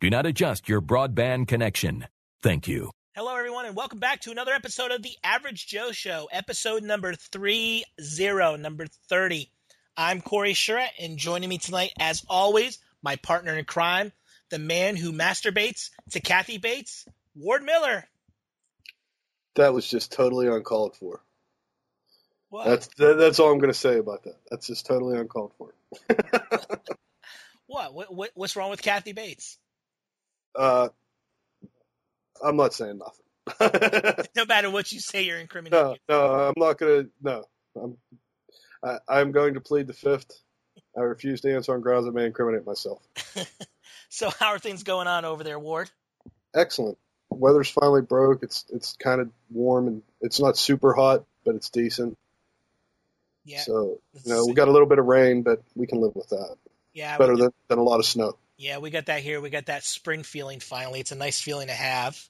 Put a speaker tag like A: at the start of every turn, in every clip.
A: do not adjust your broadband connection. Thank you.
B: Hello, everyone, and welcome back to another episode of the Average Joe Show, episode number 30, number 30. I'm Corey Surratt, and joining me tonight, as always, my partner in crime, the man who masturbates to Kathy Bates, Ward Miller.
C: That was just totally uncalled for.
B: What?
C: That's that, that's all I'm going to say about that. That's just totally uncalled for.
B: what? What, what? What's wrong with Kathy Bates?
C: Uh, I'm not saying nothing.
B: No matter what you say, you're incriminating.
C: no, no, I'm not going to. No, I'm. I, I'm going to plead the fifth. I refuse to answer on grounds that may incriminate myself.
B: So, how are things going on over there, Ward?
C: Excellent. Weather's finally broke. It's it's kind of warm and it's not super hot, but it's decent.
B: Yeah.
C: So you know we got a little bit of rain, but we can live with that.
B: yeah.
C: Better than, than a lot of snow.
B: Yeah, we got that here. We got that spring feeling finally. It's a nice feeling to have.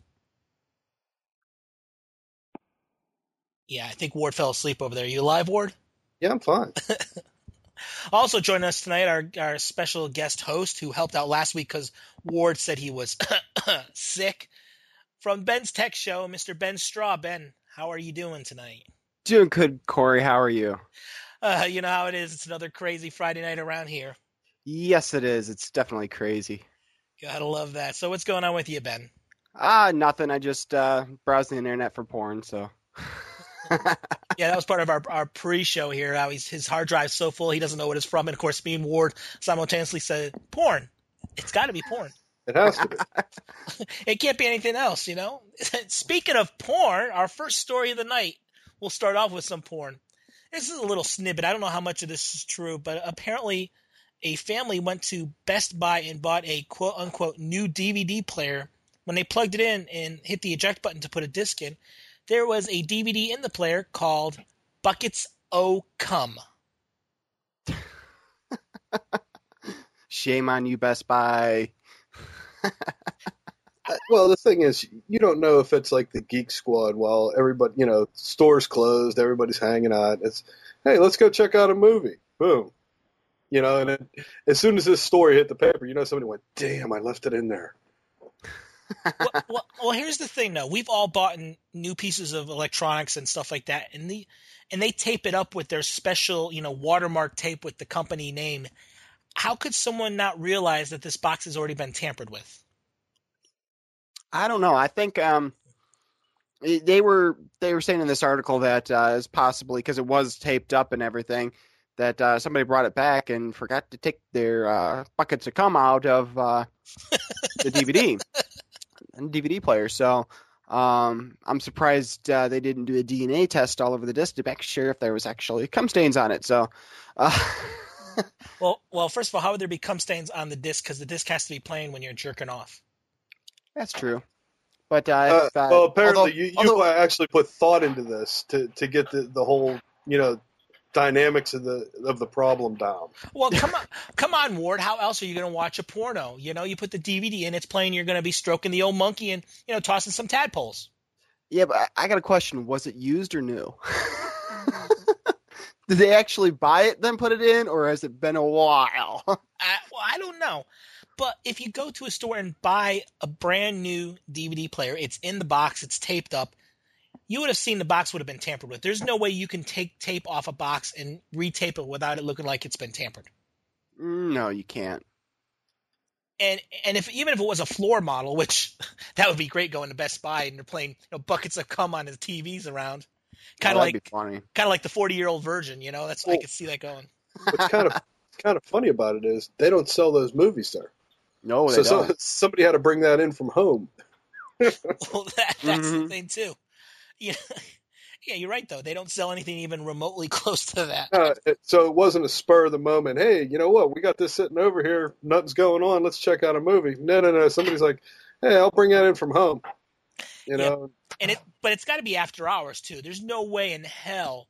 B: Yeah, I think Ward fell asleep over there. You alive, Ward?
C: Yeah, I'm fine.
B: Also joining us tonight, our our special guest host who helped out last week because Ward said he was sick. From Ben's Tech Show, Mr. Ben Straw. Ben, how are you doing tonight?
D: Doing good, Corey. How are you?
B: Uh, you know how it is. It's another crazy Friday night around here.
D: Yes, it is. It's definitely crazy.
B: Gotta love that. So what's going on with you, Ben?
D: Ah, nothing. I just uh, browsed the internet for porn. So.
B: Yeah, that was part of our, our pre-show here. How he's, his hard drive's so full he doesn't know what it's from, and of course, me and Ward simultaneously said, "Porn. It's got to be porn.
C: It has to be.
B: It can't be anything else." You know. Speaking of porn, our first story of the night. We'll start off with some porn. This is a little snippet. I don't know how much of this is true, but apparently, a family went to Best Buy and bought a quote unquote new DVD player. When they plugged it in and hit the eject button to put a disc in, there was a DVD in the player called Buckets O Cum.
D: Shame on you, Best Buy.
C: Well, the thing is, you don't know if it's like the Geek Squad while everybody, you know, stores closed, everybody's hanging out. It's, hey, let's go check out a movie. Boom. You know, and then as soon as this story hit the paper, you know, somebody went, damn, I left it in there.
B: well, well, well, here's the thing, though. We've all bought new pieces of electronics and stuff like that, and the and they tape it up with their special, you know, watermark tape with the company name. How could someone not realize that this box has already been tampered with?
D: I don't know. I think um, they were they were saying in this article that uh, is possibly because it was taped up and everything that uh, somebody brought it back and forgot to take their uh, buckets of cum out of uh, the DVD and DVD player. So um, I'm surprised uh, they didn't do a DNA test all over the disc to make sure if there was actually cum stains on it. So. Uh,
B: Well, well, first of all, how would there be cum stains on the disc? Because the disc has to be playing when you're jerking off.
D: That's true. But uh,
C: Uh,
D: if, uh,
C: well, apparently,
D: although-
C: you, you
D: although-
C: actually put thought into this to, to get the, the whole, you know, dynamics of the of the problem down.
B: Well, come on, come on, Ward. How else are you going to watch a porno? You know, you put the DVD in, it's playing. You're going to be stroking the old monkey and you know tossing some tadpoles.
D: yeah, but I, I got a question. Was it used or new? Did they actually buy it then put it in, or has it been a while?
B: I, well, I don't know. But if you go to a store and buy a brand new DVD player, it's in the box, it's taped up. You would have seen the box would have been tampered with. There's no way you can take tape off a box and retape it without it looking like it's been tampered.
D: no, you can't.
B: And and if even if it was a floor model, which that would be great going to Best Buy and they're playing you know, buckets of cum on the TVs around, kind
D: Oh,
B: of
D: that'd
B: like kind of like the 40 year old virgin. You know, that's I could see that going.
C: What's kind of kind of funny about it is they don't sell those movies there.
D: No,
C: so
D: they don't.
C: so somebody had to bring that in from home.
B: Well, that, that's the
D: Mhm.
B: thing too. Yeah, yeah, you're right though. They don't sell anything even remotely close to that.
C: Uh, so it wasn't a spur of the moment. Hey, you know what? We got this sitting over here. Nothing's going on. Let's check out a movie. No, no, no. Somebody's like, hey, I'll bring that in from home. You
B: Yeah.
C: know,
B: and it but it's got to be after hours too. There's no way in hell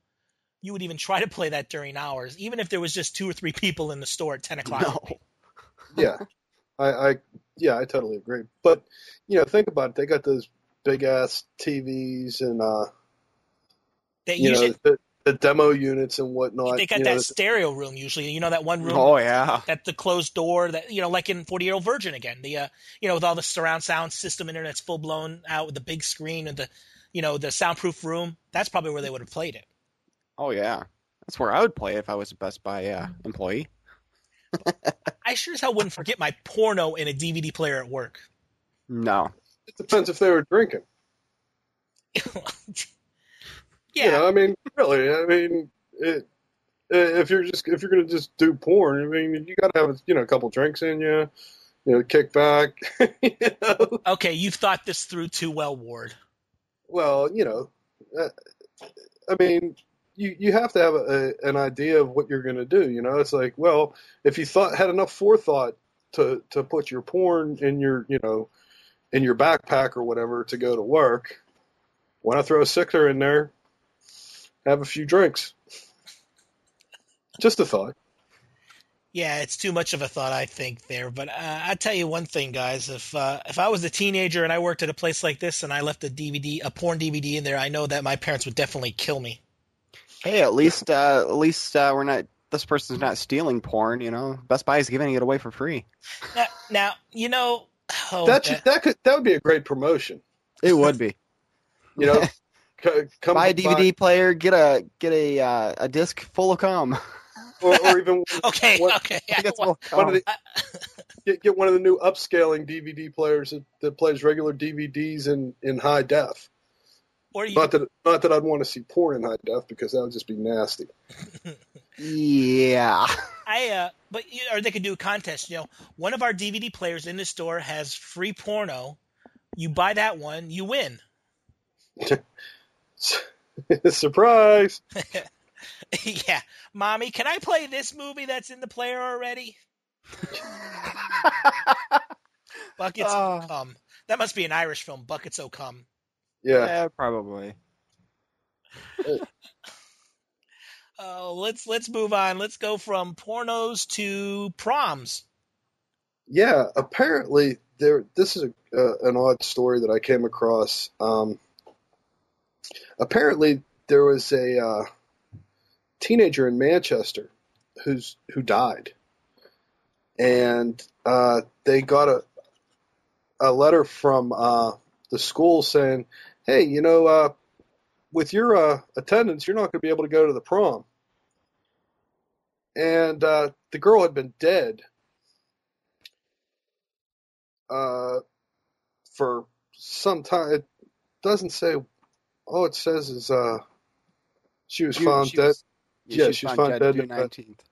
B: you would even try to play that during hours, even if there was just two or three people in the store at ten o'clock.
D: No.
C: yeah, I, I, yeah, I totally agree. But you know, think about it. They got those big ass TVs and uh,
B: They
C: you
B: usually
C: know, the, the demo units and whatnot.
B: they got that
C: know,
B: stereo room usually. You know that one room
D: Oh yeah.
B: that the closed door that you know like in 40 year old virgin again the uh you know with all the surround sound system in there that's full blown out with the big screen and the you know the soundproof room that's probably where they would have played it
D: Oh yeah. That's where I would play if I was a Best Buy uh, employee.
B: i sure as hell wouldn't forget my porno in a dvd player at work
D: No.
C: It depends if they were drinking.
B: yeah
C: You know, I mean, really, I mean, it, if you're just if you're gonna just do porn, I mean, you gotta have you know a couple drinks in you, you know, kick back. you know?
B: okay you've thought this through too well ward
C: Well, you know, uh, I mean, you you have to have a, an idea of what you're gonna do. You know, it's like, well, if you thought had enough forethought to to put your porn in your you know in your backpack or whatever to go to work, why not throw a sixer in there, have a few drinks. Just a thought.
B: yeah it's too much of a thought i think there but uh, i tell you one thing guys if uh, if i was a teenager and i worked at a place like this and i left a dvd a porn dvd in there i know that my parents would definitely kill me
D: Hey, at least uh, at least uh, we're not. This person's not stealing porn. You know, Best Buy is giving it away for free.
B: now, now you know oh,
C: that should, that could that would be a great promotion.
D: It would be.
C: You know, C- come
D: Buy a DVD player, get a get a uh, a disc full of cum.
C: or, or even
B: okay
C: What-
B: okay
D: I think it's of
C: one of the, get, get one of the new upscaling DVD players that, that plays regular DVDs in, in high def.
B: or you
C: Not that not that I'd want to see porn in high def because that would just be nasty.
D: Yeah.
B: I uh, but you, or they could do a contest. You know, one of our DVD players in the store has free porno. You buy that one, you win.
C: Surprise!
B: yeah, mommy, can I play this movie that's in the player already? Buckets
D: Oh.
B: o' cum. That must be an Irish film. Buckets o' Come.
C: Yeah,
D: yeah, probably.
B: Oh, let's let's move on. Let's go from pornos to proms.
C: yeah. Apparently, there. This is a, uh, an odd story that I came across. Um, apparently, there was a uh, teenager in Manchester who's who died, and uh, they got a a letter from uh, the school saying, "Hey, you know, uh, with your uh, attendance, you're not going to be able to go to the prom." And uh, the girl had been dead uh, for some time. It doesn't say. All it says is uh, she was
D: She-
C: found
D: she
C: dead.
D: was-
C: Yeah, she was found dead
D: June
C: in
D: nineteenth.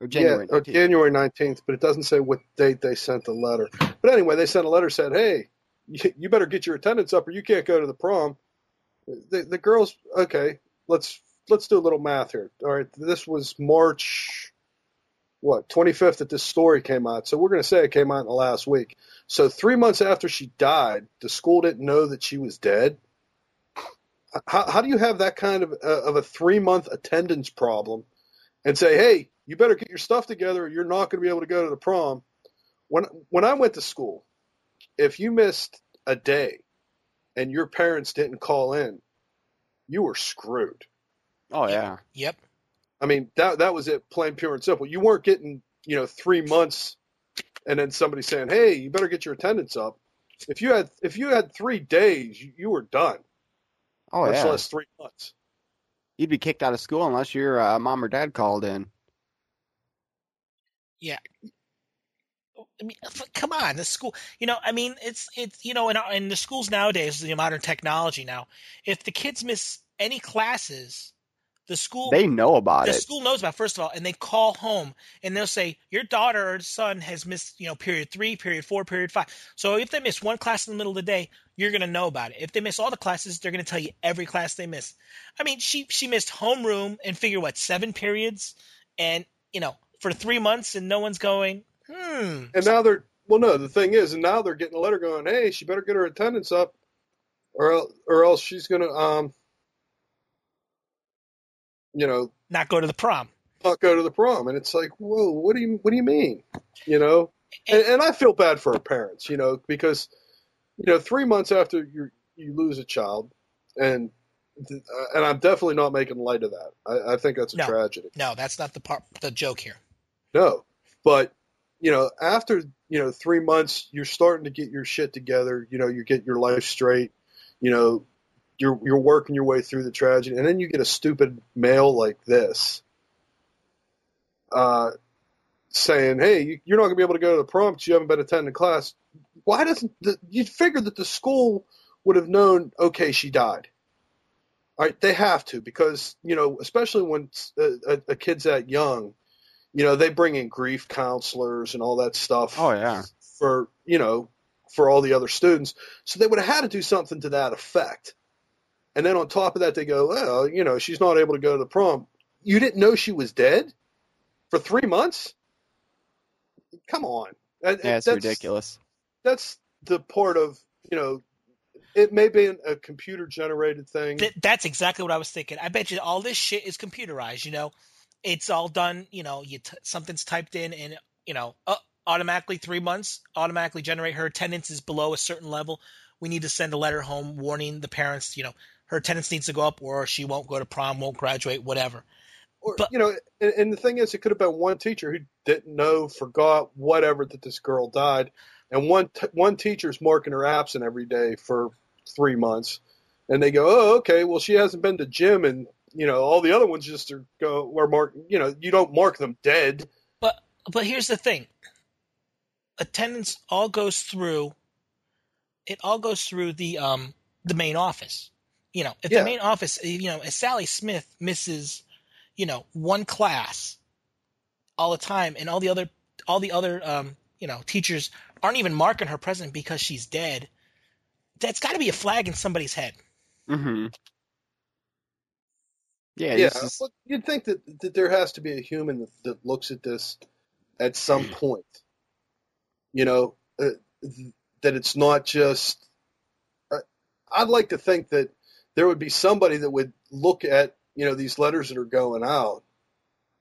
D: Or January
C: yeah, or
D: 19th.
C: January 19th, but it doesn't say what date they sent the letter. But anyway, they sent a letter said, "Hey, you, you better get your attendance up, or you can't go to the prom." The, the girls, okay, let's let's do a little math here. All right, this was March what 25th that this story came out, so we're going to say it came out in the last week. So three months after she died, the school didn't know that she was dead. How, how do you have that kind of uh, of a three month attendance problem, and say, "Hey, you better get your stuff together, or you're not going to be able to go to the prom"? When when I went to school, if you missed a day and your parents didn't call in, you were screwed.
D: Oh yeah.
B: Yep.
C: I mean, that that was it, plain pure and simple. You weren't getting, you know, three months and then somebody saying, "Hey, you better get your attendance up." If you had if you had three days, you, you were done.
D: Oh
C: much
D: yeah.
C: less three months.
D: You'd be kicked out of school unless your uh, mom or dad called in. Yeah.
B: I mean, come on, the school. You know, I mean, it's it's you know, in our- in the schools nowadays, the modern technology now. If the kids miss any classes, the school
D: They know about
B: the
D: it.
B: The school knows about it, first of all, and they call home and they'll say your daughter or son has missed, you know, period three, period four, period five. So if they miss one class in the middle of the day, you're gonna know about it. If they miss all the classes, they're gonna tell you every class they missed. I mean, she she missed homeroom and figure what seven periods, and you know, for three months, and no one's going. Hmm.
C: And now they're well, no. The thing is, and now they're getting a letter going, "Hey, she better get her attendance up, or or else she's gonna, um, you know,
B: Not go to the prom.
C: not go to the prom." And it's like, whoa, what do you what do you mean? You know, and, and I feel bad for her parents, you know, because you know, three months after you you lose a child, and uh, and I'm definitely not making light of that. I, I think that's a
B: No.
C: tragedy.
B: No, that's not the part. The joke here.
C: No, but you know, after you know three months, you're starting to get your shit together. You know, you get your life straight. You know, you're you're working your way through the tragedy, and then you get a stupid mail like this, uh, saying, "Hey, you- you're not going to be able to go to the prom because you haven't been attending class." Why doesn't the, you'd figure that the school would have known? Okay, she died. All right, they have to because you know, especially when a, a, a kid's that young, you know, they bring in grief counselors and all that stuff
D: Oh yeah.
C: for you know for all the other students. So they would have had to do something to that effect. And then on top of that, they go, well, you know, she's not able to go to the prom. You didn't know she was dead for three months. Come on, That-
D: Yeah, it's
C: that's,
D: ridiculous.
C: That's the part of you know. It may be a computer generated thing.
B: Th- that's exactly what I was thinking. I bet you all this shit is computerized. You know, it's all done. You know, you t- something's typed in, and you know, uh, automatically three months automatically generate her attendance is below a certain level. We need to send a letter home warning the parents. You know, her attendance needs to go up, or she won't go to prom, won't graduate, whatever.
C: Or,
B: But-
C: you know, and, and the thing is, it could have been one teacher who didn't know, forgot, whatever that this girl died, and one t- one teacher's marking her absent every day for three months, and they go, oh, okay, well, she hasn't been to gym, and you know, all the other ones just are go were mark, you know, you don't mark them dead.
B: But but here's the thing. Attendance all goes through it all goes through the um the main office. You know, if
C: Yeah.
B: the main office, you know, if Sally Smith misses, you know, one class all the time and all the other all the other um, you know, teachers aren't even marking her present because she's dead, that's got to be a flag in somebody's head.
D: Mm hmm Yeah,
C: Yeah,
D: is-
C: well, you'd think that that there has to be a human that, that looks at this at some point. You know, uh, th- that it's not just. Uh, I'd like to think that there would be somebody that would look at you know these letters that are going out,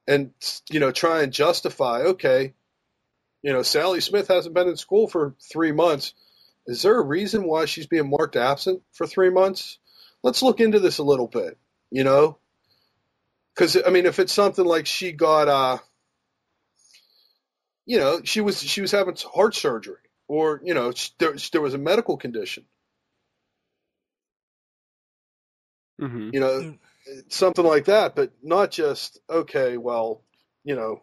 C: and you know try and justify. Okay, you know Sally Smith hasn't been in school for three months. Is there a reason why she's being marked absent for three months? Let's look into this a little bit. You know, because I mean, if it's something like she got, uh, you know, she was she was having heart surgery, or you know, there, there was a medical condition,
D: mhm.
C: you know,
B: Mm.
C: something like that, but not just okay, well, you know,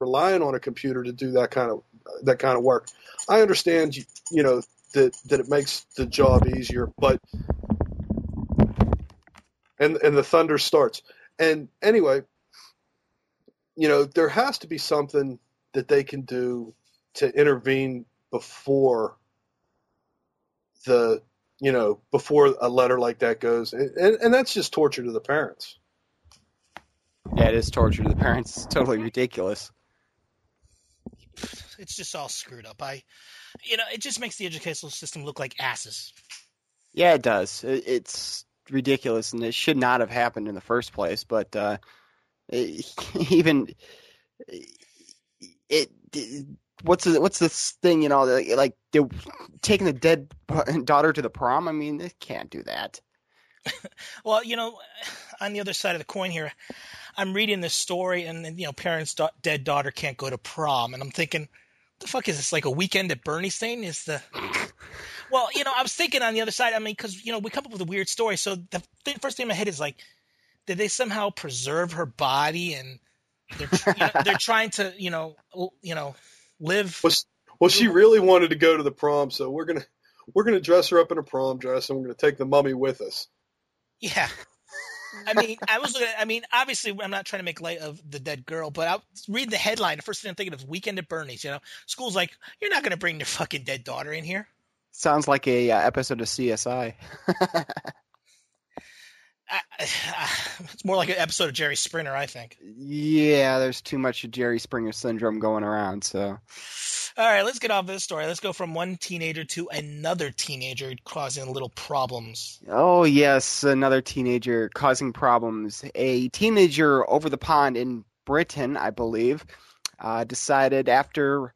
C: relying on a computer to do that kind of that kind of work. I understand, you, you know, that that it makes the job easier, but and and the thunder starts. And anyway, you know, there has to be something that they can do to intervene before the you know before a letter like that goes, and and, and that's just torture to the parents.
D: yeah, it is torture to the parents. It's totally ridiculous.
B: It's just all screwed up. I, you know, it just makes the educational system look like asses.
D: Yeah, it does. It's ridiculous, and it should not have happened in the first place. But uh, even it, it, what's the, what's this thing? You know, like, like they're taking the dead daughter to the prom. I mean, they can't do that.
B: Well, you know, on the other side of the coin here, I'm reading this story, and you know, parents' da- dead daughter can't go to prom, and I'm thinking, the fuck is this like a weekend at Bernie's thing? Is the well, you know, I was thinking on the other side. I mean, because you know, we come up with a weird story. So the th- first thing in my head is like, did they somehow preserve her body, and they're you know, they're trying to you know you know live
C: Was well, she really wanted to go to the prom, so we're gonna we're gonna dress her up in a prom dress, and we're gonna take the mummy with us.
B: Yeah. I mean, I was looking at, I mean, obviously, I'm not trying to make light of the dead girl, but I was reading the headline. The first thing I'm thinking of Weekend at Bernie's. You know, school's like, you're not going to bring your fucking dead daughter in here.
D: Sounds like a uh, episode of CSI.
B: I, I, it's more like an episode of Jerry Springer, I think.
D: Yeah, there's too much of Jerry Springer syndrome going around. So,
B: all right, let's get off this story. Let's go from one teenager to another teenager causing little problems.
D: Oh yes, another teenager causing problems. A teenager over the pond in Britain, I believe, uh, decided after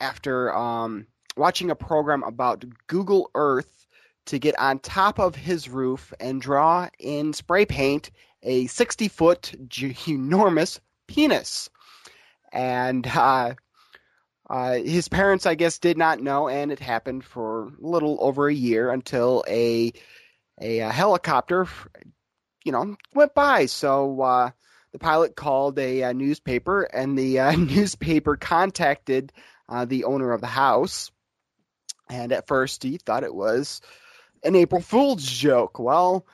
D: after um, watching a program about Google Earth to get on top of his roof and draw in spray paint a 60 foot enormous penis. And uh, uh, his parents, I guess, did not know, and it happened for a little over a year until a a, a helicopter, you know, went by. So uh, the pilot called a, a, newspaper, and the uh, newspaper contacted uh, the owner of the house. And at first, he thought it was an April Fool's joke. Well,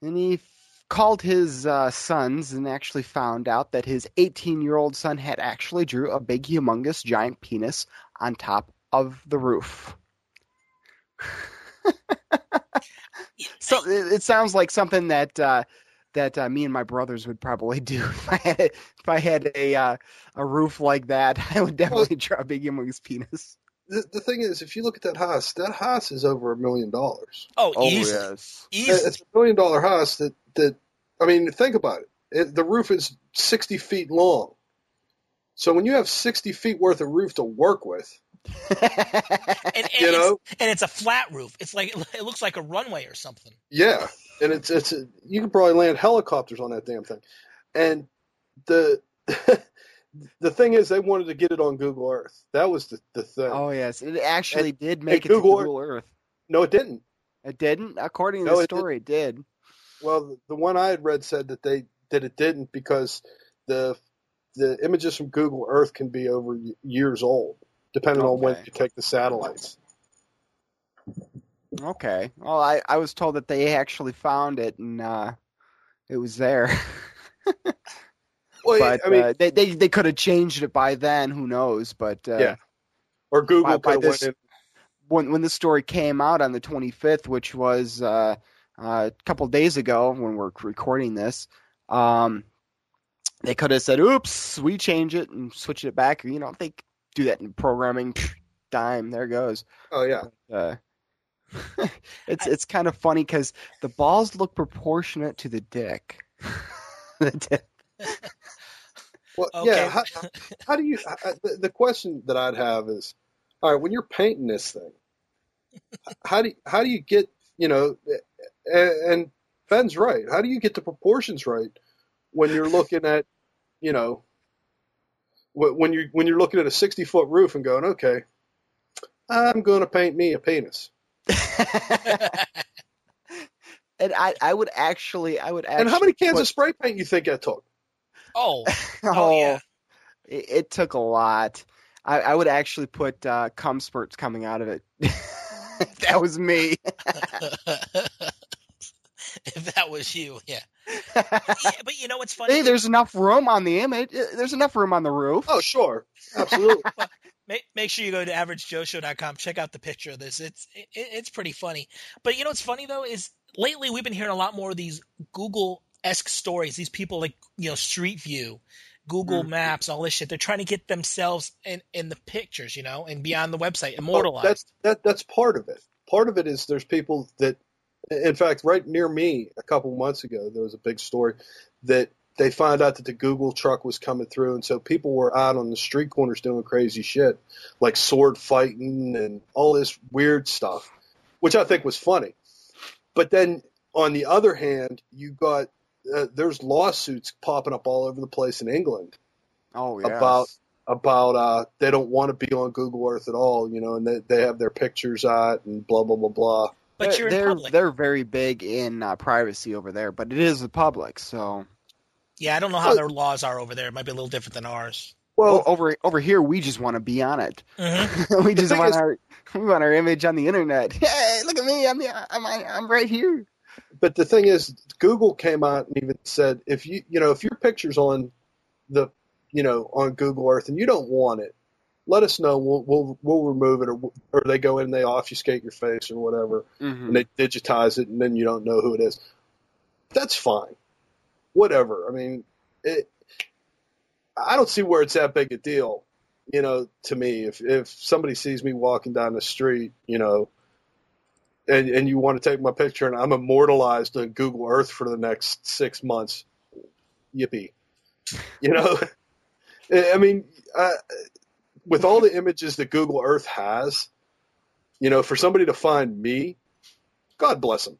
D: and he called his uh, sons and actually found out that his 18 year old son had actually drew a big, humongous, giant penis on top of the roof. so it, it, sounds like something that uh, that uh, me and my brothers would probably do if I had if I had a uh, a roof like that. I would definitely draw a big, humongous penis
C: the, the thing is, if you look at that house, that house is over a million dollars.
B: Oh, oh easy. yes,
C: easy. It's a million dollar house. That that I mean, think about it. it. The roof is sixty feet long. So when you have sixty feet worth of roof to work with,
B: and, and you know, and it's a flat roof. It's like it looks like a runway or something.
C: Yeah, and it's it's a, you can probably land helicopters on that damn thing, and the the thing is, they wanted to get it on Google Earth. That was the, the thing.
D: Oh yes, it actually and, did make it Google to Google Earth. Earth.
C: No, it didn't.
D: It didn't. According to no, the story, it, did. it did.
C: Well, the one I had read said that they that it didn't because the the images from Google Earth can be over years old, depending okay. on when you take the satellites.
D: Okay. Well, I, I was told that they actually found it and uh, it was there. Well, but I mean, uh, they they they could have changed it by then. Who knows? But uh,
C: yeah, or Google by, by this,
D: when when the story came out on the 25th, which was uh, uh, a couple days ago when we're recording this, um, they could have said, "Oops, we change it and switch it back." Or, you know, they do that in programming. Dime, there goes.
C: Oh yeah.
D: Uh, it's it's kind of funny because the balls look proportionate to the dick. the dick.
C: Well, okay. yeah. How, how, do you? Uh, uh, the, the question that I'd have is, all right, when you're painting this thing, how do you, how do you get you know? Eh, eh, and Ben's right. How do you get the proportions right when you're looking at you know when you when you're looking at a 60 foot roof and going, okay, I'm going to paint me a penis.
D: and I, I would actually, I would. Actually
C: and how many cans put, of spray paint you think I took?
B: Oh, oh, oh yeah.
D: It, it, took a lot. I, I would actually put uh, cum spurts coming out of it. that was me.
B: if that was you, yeah. yeah. But you know what's funny?
D: Hey, there's enough room on the image. There's enough room on the roof.
C: Oh, sure, absolutely.
B: make, make sure you go to averagejoeshow.com. Check out the picture of this. It's it, it's pretty funny. But you know what's funny though is lately we've been hearing a lot more of these Google esque stories. These people like you know Street View, Google mm-hmm. Maps, all this shit. They're trying to get themselves in in the pictures, you know, and beyond the website immortalized.
C: that's that that's part of it. Part of it is there's people that, in fact, right near me a couple months ago, there was a big story that they found out that the Google truck was coming through, and so people were out on the street corners doing crazy shit, like sword fighting and all this weird stuff, which I think was funny. But then on the other hand, you got uh, there's lawsuits popping up all over the place in England.
D: Oh, yes.
C: About about uh, they don't want to be on Google Earth at all, you know, and they they have their pictures out and blah blah blah blah.
B: But
D: you're they're they're very big in uh, privacy over there, but it is the public, so.
B: Yeah, I don't know how their laws are over there. It might be a little different than ours.
D: Well, over over here, we just want to be on it. Mm-hmm. we just want is, our we want our image on the internet. Hey, look at me! I'm I'm I'm right here
C: but the thing is, Google came out and even said if you you know if your picture's on the you know on Google Earth and you don't want it, let us know. We'll we'll we'll remove it, or or they go in and they obfuscate your face or whatever, mm-hmm. and they digitize it, and then you don't know who it is. that's fine. Whatever. I mean, it, I don't see where it's that big a deal. You know, to me, if if somebody sees me walking down the street, you know, and and you want to take my picture, and I'm immortalized on Google Earth for the next six months, yippee. You know, I mean, uh, with all the images that Google Earth has, you know, for somebody to find me, God bless them.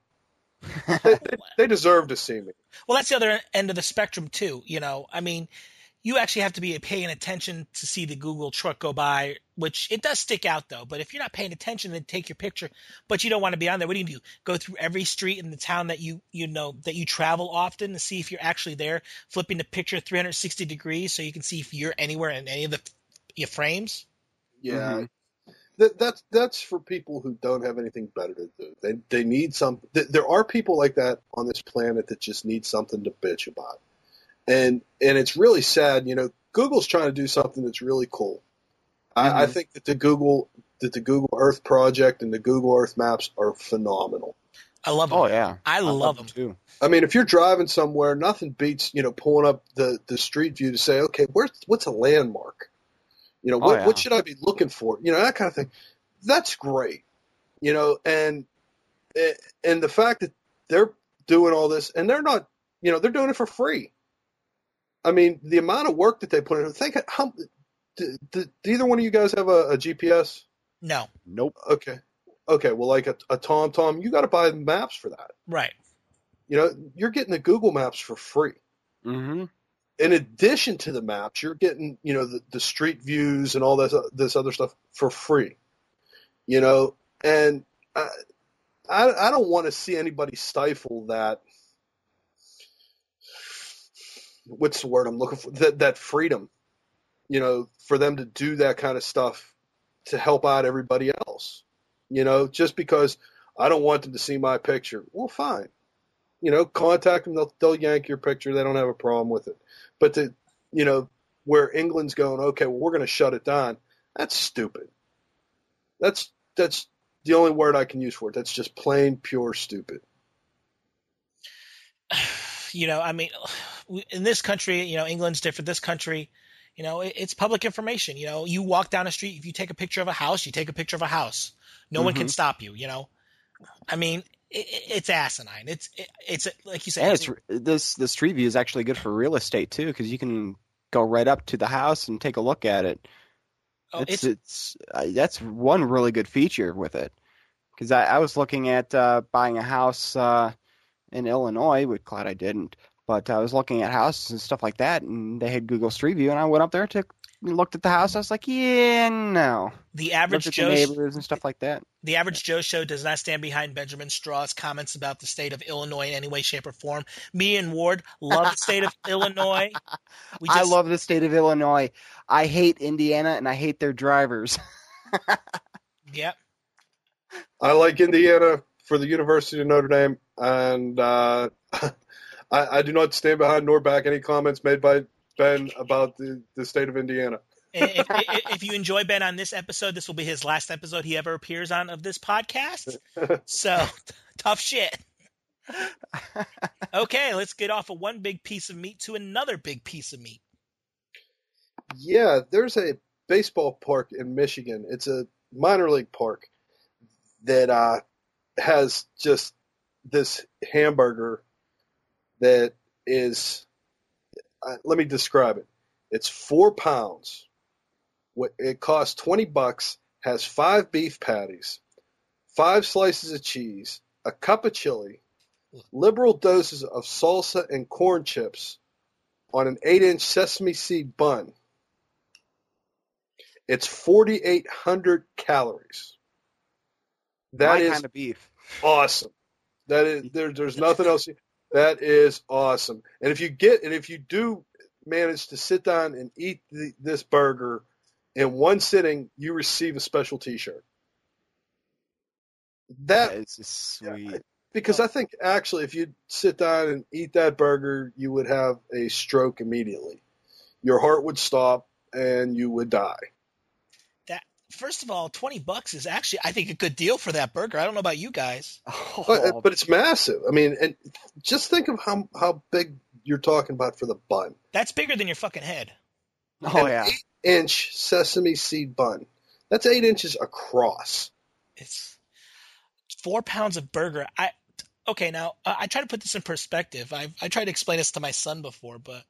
C: They, they, they deserve to see me.
B: Well, that's the other end of the spectrum too. You know, I mean, you actually have to be paying attention to see the Google truck go by, which it does stick out though. But if you're not paying attention, then take your picture. But you don't want to be on there. What do you do? Go through every street in the town that you you know that you travel often to see if you're actually there, flipping the picture 360 degrees so you can see if you're anywhere in any of the your frames.
C: Yeah.
D: Mhm.
C: That, that's that's for people who don't have anything better to do. They they need some. th- There are people like that on this planet that just need something to bitch about, and and it's really sad. You know, Google's trying to do something that's really cool. I, I
D: Mhm.
C: think that the Google that the Google Earth project and the Google Earth maps are phenomenal.
B: I love them.
D: Oh yeah,
B: I love them.
D: too.
C: I mean, if you're driving somewhere, nothing beats you know pulling up the the street view to say, okay, where's what's a landmark? You know,
D: Oh,
C: what
D: yeah.
C: what should I be looking for? You know, that kind of thing. That's great. You know, and eh, and the fact that they're doing all this and they're not, you know, they're doing it for free. I mean, the amount of work that they put in. Think how. Do, do, do either one of you guys have a, a GPS?
B: No,
D: Nope.
C: Okay, okay. Well, like a, a TomTom, you got to buy maps for that.
B: right.
C: You know, you're getting the Google Maps for free.
D: Mm-hmm.
C: in addition to the maps, you're getting you know the, the street views and all this this other stuff for free. You know, and I I, I don't want to see anybody stifle that. What's the word I'm looking for? That that freedom. You know, for them to do that kind of stuff to help out everybody else. You know, just because I don't want them to see my picture, well, fine. You know, contact them. They'll they'll yank your picture. They don't have a problem with it. But to you know where England's going, okay, well we're going to shut it down. That's stupid. That's that's the only word I can use for it. That's just plain pure stupid.
B: you know, I mean, in this country, you know, England's different. This country, you know, it, it's public information. You know, you walk down a street, if you take a picture of a house, you take a picture of a house. No one can
D: Mhm.
B: stop you. You know, I mean, it, it- it's asinine. It's it, it's like you said.
D: And
B: it's-
D: this the street view is actually good for real estate too because you can go right up to the house and take a look at it.
B: oh,
D: it's
B: it's,
D: it's uh, that's one really good feature with it because I, I was looking at uh, buying a house uh, in Illinois. With glad I didn't, but I was looking at houses and stuff like that, and they had Google Street View, and I went up there took looked at the house. I was like, yeah, no.
B: the average
D: Looked at the
B: Joe.
D: neighbors and stuff like that.
B: The average Joe show does not stand behind Benjamin Straw's comments about the state of Illinois in any way, shape, or form. Me and Ward love the state of Illinois. We
D: I love the state of Illinois. I hate Indiana, and I hate their drivers.
B: Yep.
C: I like Indiana for the University of Notre Dame, and uh, I, I do not stand behind nor back any comments made by Ben about the, the state of Indiana.
B: If, if, if you enjoy Ben on this episode, this will be his last episode he ever appears on of this podcast. So tough shit. Okay, let's get off of one big piece of meat to another big piece of meat.
C: Yeah, there's a baseball park in Michigan. It's a minor league park that uh, has just this hamburger that is. Uh, let me describe it. It's four pounds. It costs twenty bucks. Has five beef patties, five slices of cheese, a cup of chili, liberal doses of salsa and corn chips on an eight-inch sesame seed bun. It's 4,800 calories. That
D: My
C: is
D: kind of beef.
C: awesome. That is there, there's nothing else. That is awesome. And if you get and if you do manage to sit down and eat the, this burger in one sitting, you receive a special T-shirt. That
D: That is sweet.
C: because I think actually if you sit down and eat that burger, you would have a stroke immediately. Your heart would stop and you would die.
B: First of all, twenty bucks is actually, I think, a good deal for that burger. I don't know about you guys.
D: Oh,
C: But, but it's massive. I mean, and just think of how how big you're talking about for the bun.
B: That's bigger than your fucking head.
D: oh
C: An
D: yeah.
C: eight inch sesame seed bun. That's eight inches across.
B: It's four pounds of burger. I okay now. Uh, I try to put this in perspective. I I tried to explain this to my son before, but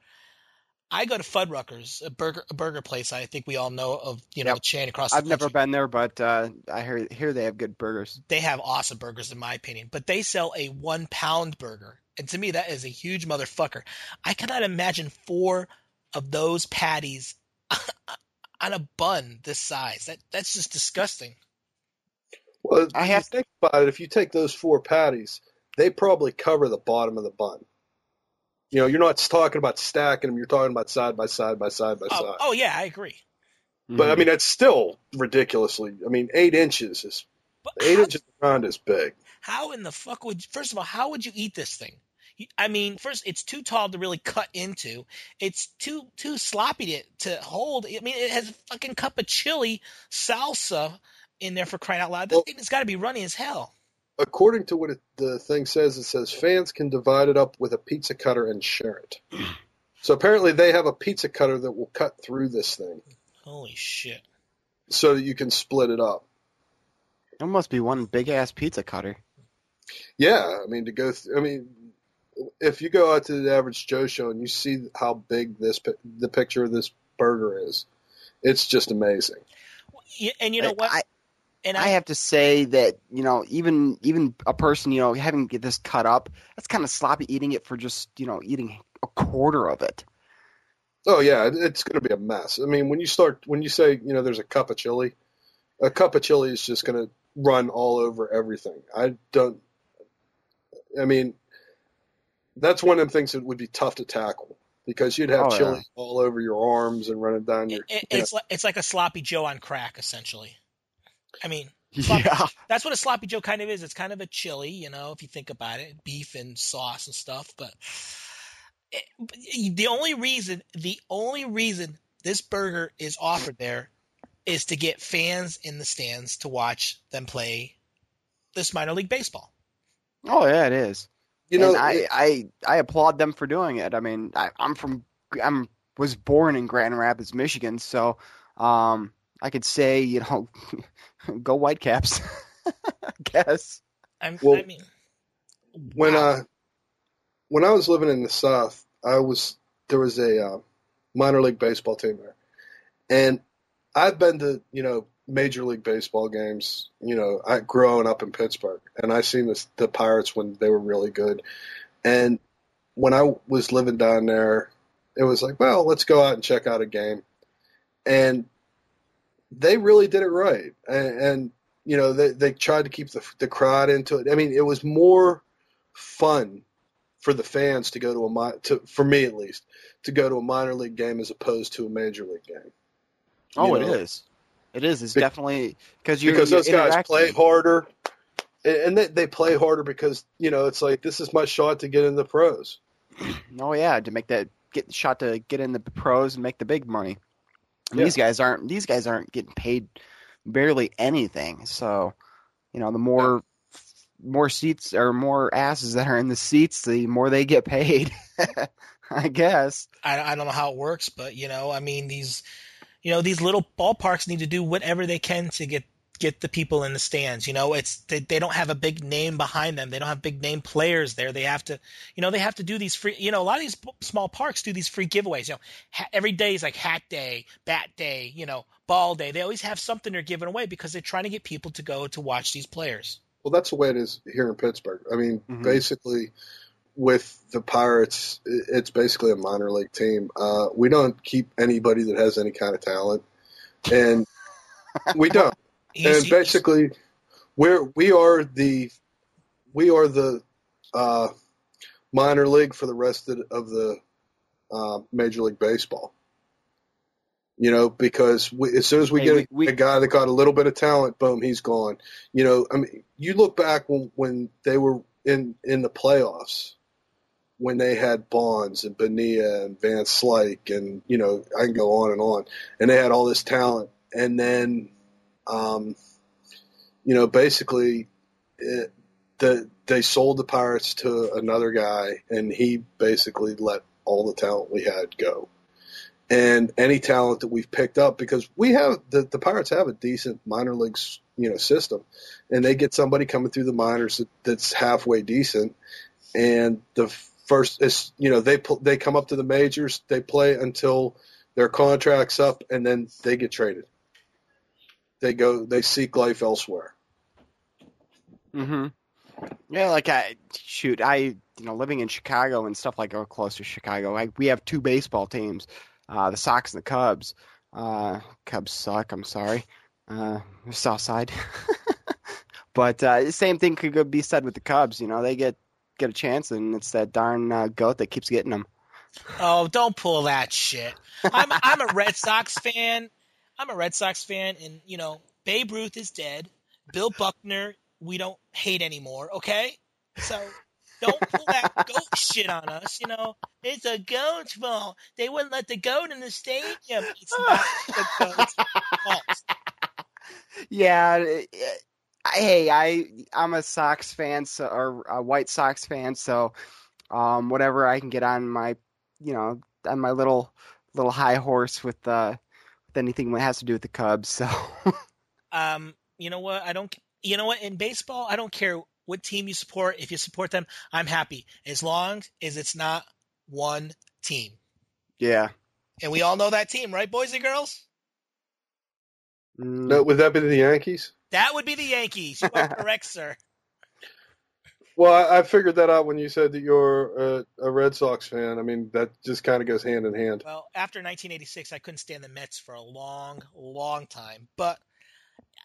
B: I go to Fuddruckers, a burger a burger place. I think we all know of. You know,
D: Yep.
B: a chain across. The
D: I've never been there, but uh, I hear hear they have good burgers.
B: They have awesome burgers, in my opinion, but they sell a one pound burger, and to me, that is a huge motherfucker. I cannot imagine four of those patties on a bun this size. That that's just disgusting.
C: Well,
D: I
C: I
D: have-
C: to think about it. If you take those four patties, they probably cover the bottom of the bun. You know, you're not talking about stacking them. You're talking about side by side by side by
B: Oh,
C: side.
B: oh yeah, I agree.
C: But I hmm. mean, that's still ridiculously. I mean, eight inches is
B: But
C: eight
B: how-
C: inches around is big.
B: how in the fuck would first of all how would you eat this thing i mean first it's too tall to really cut into it's too too sloppy to, to hold i mean it has a fucking cup of chili salsa in there for crying out loud that
C: Well-
B: thing has got to be runny as hell
C: According to what it, the thing says, it says fans can divide it up with a pizza cutter and share it. So apparently, they have a pizza cutter that will cut through this thing,
B: holy shit
C: so that you can split it up.
D: It must be one big ass pizza cutter.
C: Yeah, I mean to go. Th- I mean, if you go out to the average Joe show and you see how big this pi- the picture of this burger is, it's just amazing.
B: And you know what
D: I,
B: and
D: I have to say that you know even even a person you know having get this cut up that's kind of sloppy eating it for just you know eating a quarter of it.
C: Oh yeah, it's going to be a mess. I mean, when you start when you say you know there's a cup of chili, a cup of chili is just going to run all over everything. I don't. I mean, that's one of them things that would be tough to tackle because you'd have
D: Oh, yeah.
C: chili all over your arms and running down your.
B: it,
C: you know.
B: it's like it's like a sloppy joe on crack essentially i mean Sloppy-
D: Yeah,
B: That's what a sloppy Joe kind of is. It's kind of a chili, you know, if you think about it, beef and sauce and stuff. But it, the only reason, the only reason this burger is offered there is to get fans in the stands to watch them play this minor league baseball.
D: oh yeah, it is.
C: you know,
D: and I,
C: it-
D: I I applaud them for doing it. I mean, I, I'm from I'm was born in Grand Rapids, Michigan, so um, I could say you know, go Whitecaps. I guess.
B: I'm,
C: Well,
B: I mean,
C: when
B: wow.
C: uh when I was living in the South, I was there was a uh, minor league baseball team there, and I've been to you know major league baseball games. You know, I growing up in Pittsburgh, and I seen this, the Pirates when they were really good, and when I was living down there, it was like, well, let's go out and check out a game, and they really did it right, and, and you know they they tried to keep the the crowd into it. I mean, it was more fun for the fans to go to a to for me at least to go to a minor league game as opposed to a major league game
D: Oh,
C: You
D: it
C: know.
D: is. It is. It's
C: Be-
D: definitely because you
C: because those guys play harder and and they, they play harder because you know it's like this is my shot to get in the pros
D: Oh yeah, to make that get shot to get in the pros and make the big money.
C: Yeah.
D: These guys aren't. These guys aren't getting paid barely anything. So, you know, the more more seats or more asses that are in the seats, the more they get paid. I guess.
B: I, I don't know how it works, but you know, I mean, these, you know, these little ballparks need to do whatever they can to get get the people in the stands. You know, it's they, they don't have a big name behind them. They don't have big name players there. They have to, you know, they have to do these free. You know, a lot of these small parks do these free giveaways. You know, ha- every day is like hat day, bat day, you know, ball day. They always have something they're giving away because they're trying to get people to go to watch these players.
C: well that's the way it is here in pittsburgh i mean
D: Mhm.
C: basically with the pirates it's basically a minor league team uh, we don't keep anybody that has any kind of talent and we don't
B: He's-
C: and basically we're we are the we are the uh, minor league for the rest of, of the uh, major league baseball. You know because we, as soon as we
D: Hey,
C: get
D: we- we-
C: a guy that got a little bit of talent boom he's gone. You know i mean you look back when when they were in in the playoffs when they had Bonds and Bonilla and Van Slyke and you know I can go on and on. And they had all this talent. And then um, you know, basically, it, the they sold the Pirates to another guy, and he basically let all the talent we had go. And any talent that we've picked up, because we have the, the Pirates have a decent minor leagues you know system, and they get somebody coming through the minors that, that's halfway decent, and the first is you know they they come up to the majors, they play until their contract's up, and then they get traded. They go, they seek life elsewhere.
D: Mm-hmm. Yeah, like I shoot, I you know living in Chicago and stuff like oh close to Chicago, I, we have two baseball teams, uh, the Sox and the Cubs. Uh, Cubs suck. I'm sorry. Uh, South Side. but uh, the same thing could be said with the Cubs. You know, they get get a chance, and it's that darn uh, goat that keeps getting them.
B: Oh, don't pull that shit. I'm I'm a Red Sox fan. I'm a Red Sox fan, and you know Babe Ruth is dead. Bill Buckner, we don't hate anymore. Okay, so don't pull that goat shit on us. You know, it's a goat's fault. They wouldn't let the goat in the stadium. It's not the goat's fault.
D: Yeah, I, hey, I I'm a Sox fan, so or a White Sox fan, so um, whatever I can get on my, you know, on my little little high horse with uh, with anything that has to do with the Cubs. So,
B: um, you know what? I don't. You know what? In baseball, I don't care what team you support. If you support them, I'm happy as long as it's not one team.
D: Yeah.
B: And we all know that team, right, boys and girls?
C: Mm. No, would that be the Yankees?
B: That would be the Yankees. You are correct, sir.
C: Well, I, I, figured that out when you said that you're a, a Red Sox fan. I mean, that just kind of goes hand in hand.
B: Well, after 1986, I couldn't stand the Mets for a long, long time. But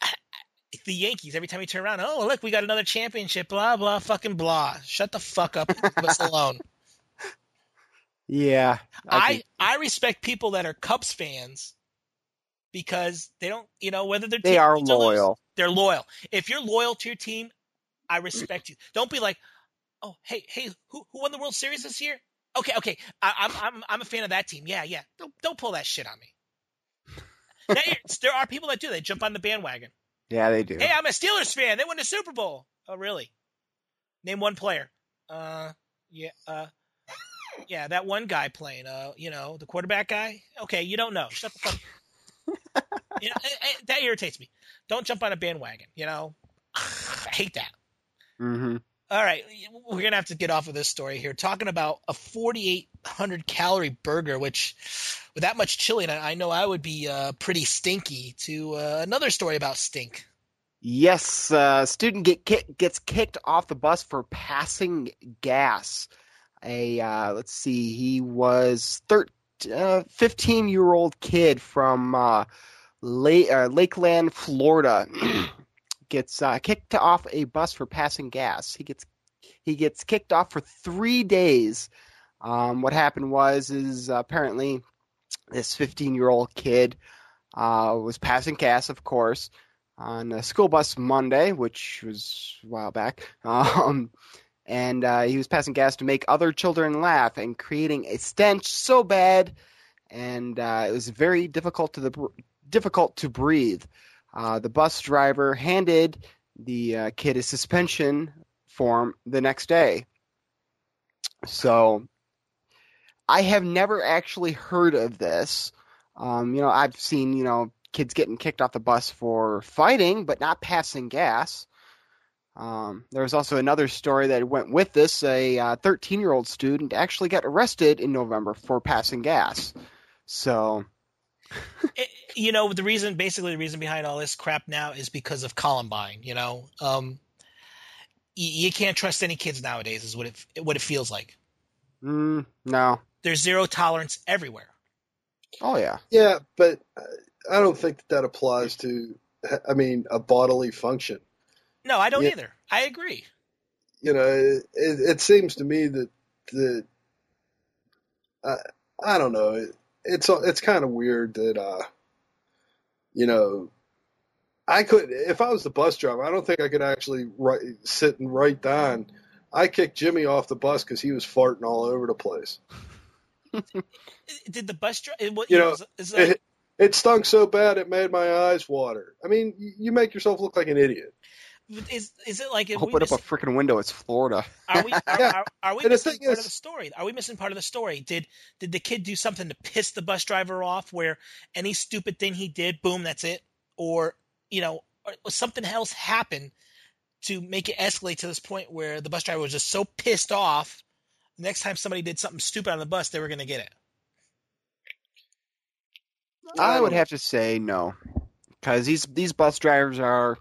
B: the Yankees, every time you turn around, oh, look, we got another championship, blah, blah, fucking blah. Shut the fuck up leave us alone.
D: Yeah.
B: I, I, I respect people that are Cubs fans because they don't, you know, whether they're
D: they are loyal. Lose,
B: they're loyal. If you're loyal to your team, I respect you. Don't be like, oh, hey, hey, who who won the World Series this year? Okay, okay, I, am I'm, I'm I'm a fan of that team. Yeah, yeah. Don't don't pull that shit on me. there are people that do. They jump on the bandwagon.
D: Yeah, they do.
B: Hey, I'm a Steelers fan. They won the Super Bowl. Oh, really? Name one player. Uh, yeah, uh, yeah, that one guy playing. Uh, you know, the quarterback guy. Okay, you don't know. Shut the fuck. you know, that irritates me. Don't jump on a bandwagon. You know, I hate that.
D: Mm-hmm.
B: All right, we're gonna have to get off of this story here. Talking about a 4,800 calorie burger, which with that much chili it, I know I would be uh, pretty stinky. To uh, another story about stink.
D: Yes, uh, student get kick, gets kicked off the bus for passing gas. A uh, let's see, he was 13 uh, 15 year old kid from uh, Lake, uh, Lakeland, Florida, gets uh, kicked off a bus for passing gas. He gets he gets kicked off for three days. Um, what happened was is apparently this 15 year old kid uh, was passing gas, of course, on a school bus Monday, which was a while back. Um, and uh, he was passing gas to make other children laugh and creating a stench so bad, and uh, it was very difficult to the difficult to breathe. Uh, the bus driver handed the uh, kid a suspension form the next day. So I have never actually heard of this. Um, you know, I've seen you know kids getting kicked off the bus for fighting, but not passing gas. Um, there was also another story that went with this. A 13 uh, year old student actually got arrested in November for passing gas. So.
B: it, you know, the reason, basically, the reason behind all this crap now is because of Columbine. You know, um, you, you can't trust any kids nowadays. Is what it what it feels like.
D: Mm, no.
B: There's zero tolerance everywhere.
D: Oh yeah.
C: Yeah, but I don't think that, that applies to. I mean, a bodily function.
B: No, I don't yeah. either. I agree.
C: You know, it, it, seems to me that that I, I don't know. It, it's it's kind of weird that uh, you know, I could if I was the bus driver, I don't think I could actually write, sit and write down. I kicked Jimmy off the bus because he was farting all over the place.
B: Did the bus driver?
C: You know, is like, It stunk so bad it made my eyes water. I mean, you make yourself look like an idiot.
B: Is is it like if
D: Open
B: we
D: up a freaking window. It's Florida.
B: Are we are,
C: Yeah.
B: are, are we
C: And
B: missing part
C: is-
B: of the story? Are we missing part of the story? Did did the kid do something to piss the bus driver off? Where any stupid thing he did, boom, that's it, or you know, or, or something else happened to make it escalate to this point where the bus driver was just so pissed off. Next time somebody did something stupid on the bus, they were going to get it.
D: I would
C: um,
D: have to say no, because these these bus drivers are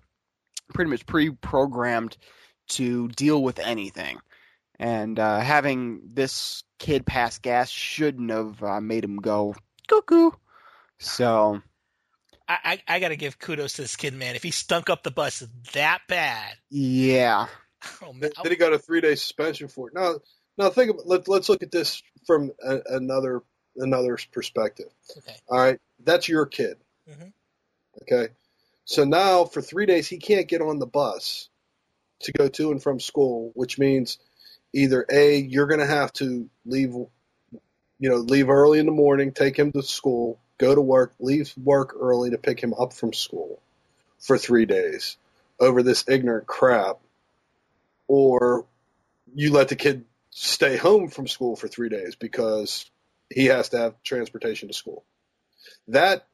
D: pretty much pre-programmed to deal with anything, and uh, having this kid pass gas shouldn't have uh, made him go cuckoo. So
B: I I, I got to give kudos to this kid, man. If he stunk up the bus that bad,
D: yeah,
B: oh, man,
C: Then he got a three day suspension for it. Now, now think about let, let's look at this from a, another another perspective.
B: okay.
C: All right, that's your kid.
B: Mhm.
C: Okay, so now for three days he can't get on the bus to go to and from school, which means either a you're going to have to leave, you know, leave early in the morning, take him to school, go to work, leave work early to pick him up from school for three days over this ignorant crap, or you let the kid stay home from school for three days because he has to have transportation to school. That,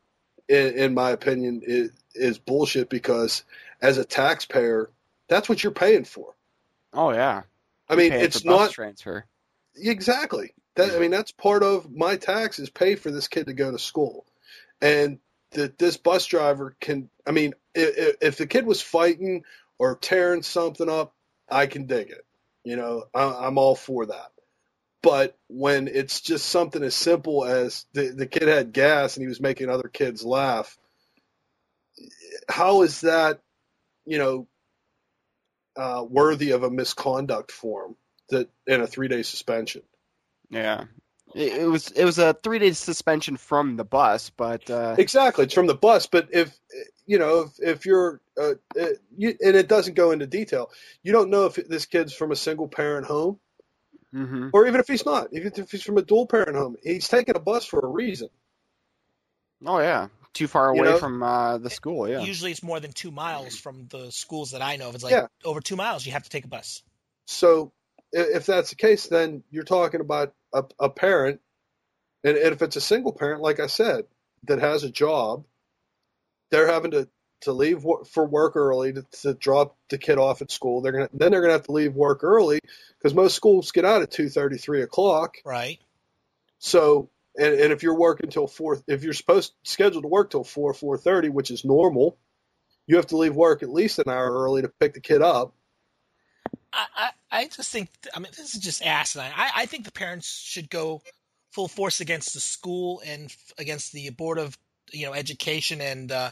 C: in, in my opinion, is, is bullshit because as a taxpayer, that's what you're paying for.
D: oh yeah.
C: I mean, it's not
D: transfer.
C: exactly that. I mean, that's part of my taxes pay for this kid to go to school, and that this bus driver can. I mean, if, if the kid was fighting or tearing something up, I can dig it. You know, I, I'm all for that. But when it's just something as simple as the, the kid had gas and he was making other kids laugh, how is that, you know, uh, worthy of a misconduct form that in a three day suspension?
D: Yeah. It, it was it was a three day suspension from the bus, but uh,
C: Exactly, it's from the bus. But if you know, if, if you're, uh, uh, you, and it doesn't go into detail, you don't know if this kid's from a single parent home,
D: mhm.
C: or even if he's not, even if he's from a dual parent home, he's taking a bus for a reason.
D: oh yeah, too far
C: You
D: away
C: know?
D: from uh, the school. Yeah.
B: Usually it's more than two miles from the schools that I know of. It's like
C: Yeah.
B: over two miles, you have to take a bus.
C: So if that's the case, then you're talking about a, a parent, and, and if it's a single parent, like I said, that has a job, they're having to to leave for work early to, to drop the kid off at school. They're gonna then they're gonna have to leave work early because most schools get out at two thirty, three o'clock.
B: Right.
C: So and, and if you're working till four, if you're supposed scheduled to work till four four thirty, which is normal, you have to leave work at least an hour early to pick the kid up.
B: I, I, I just think, I mean, this is just asinine. I, I think the parents should go full force against the school and against the board of, you know, education and uh,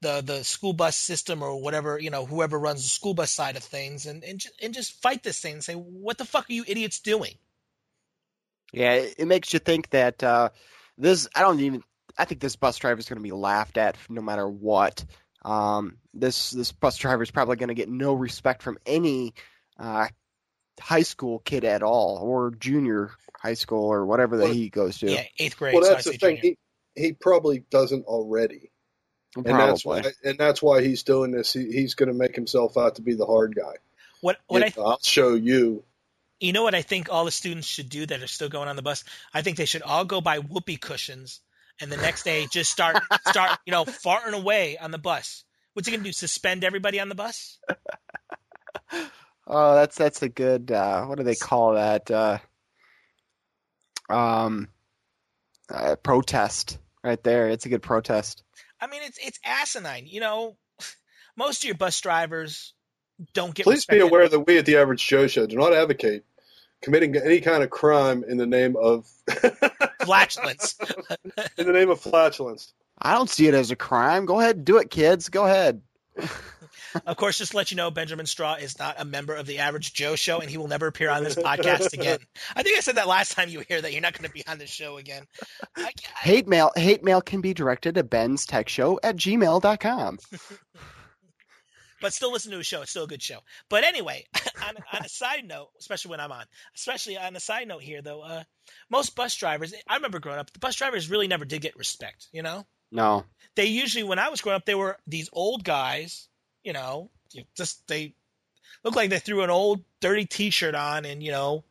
B: the the school bus system or whatever, you know, whoever runs the school bus side of things, and and, ju- and just fight this thing and say, what the fuck are you idiots doing?
D: Yeah, it, it makes you think that uh, this. I don't even. I think this bus driver is going to be laughed at no matter what. Um, this this bus driver is probably going to get no respect from any uh, high school kid at all, or junior high school, or whatever that
C: Well,
D: he goes to.
B: Yeah, eighth grade.
C: well,
B: so I
C: that's the thing.
B: junior.
C: He he probably doesn't already. and that's
D: Probably.
C: why and that's why he's doing this. He, he's going to make himself out to be the hard guy.
B: What what I
C: will show you.
B: You know what I think all the students should do that are still going on the bus? I think they should all go buy whoopee cushions and the next day just start start, you know, farting away on the bus. What's he gonna do? Suspend everybody on the bus?
D: Oh, that's that's a good. Uh, what do they call that? Uh, um, uh, protest right there. It's a good protest.
B: I mean it's it's asinine. You know, most of your bus drivers don't get
C: Please be aware that we at the Average Joe Show do not advocate committing any kind of crime in the name of
B: flatulence.
C: in the name of flatulence.
D: I don't see it as a crime. Go ahead, and do it, kids. Go ahead.
B: of course, just to let you know, Benjamin Straw is not a member of the Average Joe Show, and he will never appear on this podcast again. I think I said that last time you were here that you're not going to be on the show again. I, I,
D: Hate mail. Hate mail can be directed to Ben's Tech Show at gmail.com.
B: but still listen to his show. It's still a good show. But anyway, on, on a side note, especially when I'm on, especially on a side note here, though, uh, most bus drivers, I remember growing up, the bus drivers really never did get respect, you know?
D: No.
B: They usually, when I was growing up, they were these old guys. You know, just they look like they threw an old dirty T-shirt on, and you know,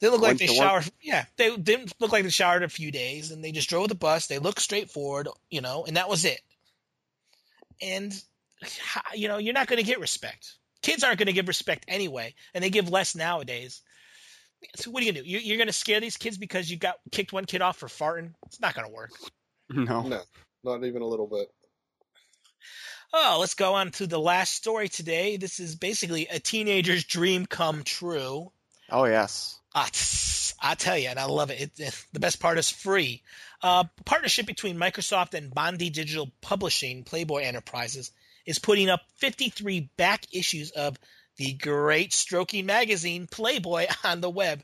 B: they look like they
D: to work.
B: showered. Yeah, they didn't look like they showered a few days, and they just drove the bus. They looked straightforward, you know, and that was it. And you know, you're not going to get respect. Kids aren't going to give respect anyway, and they give less nowadays. So what are you gonna do? You- You're going to scare these kids because you got kicked one kid off for farting? It's not going to work.
D: No.
C: No, not even a little bit.
B: Oh, let's go on to the last story today. This is basically a teenager's dream come true.
D: Oh yes.
B: Ah, I tell you, and I love it. it, it- the best part is free. Uh, partnership between Microsoft and Bondi Digital Publishing, Playboy Enterprises, is putting up 53 back issues of the great stroking magazine Playboy on the web.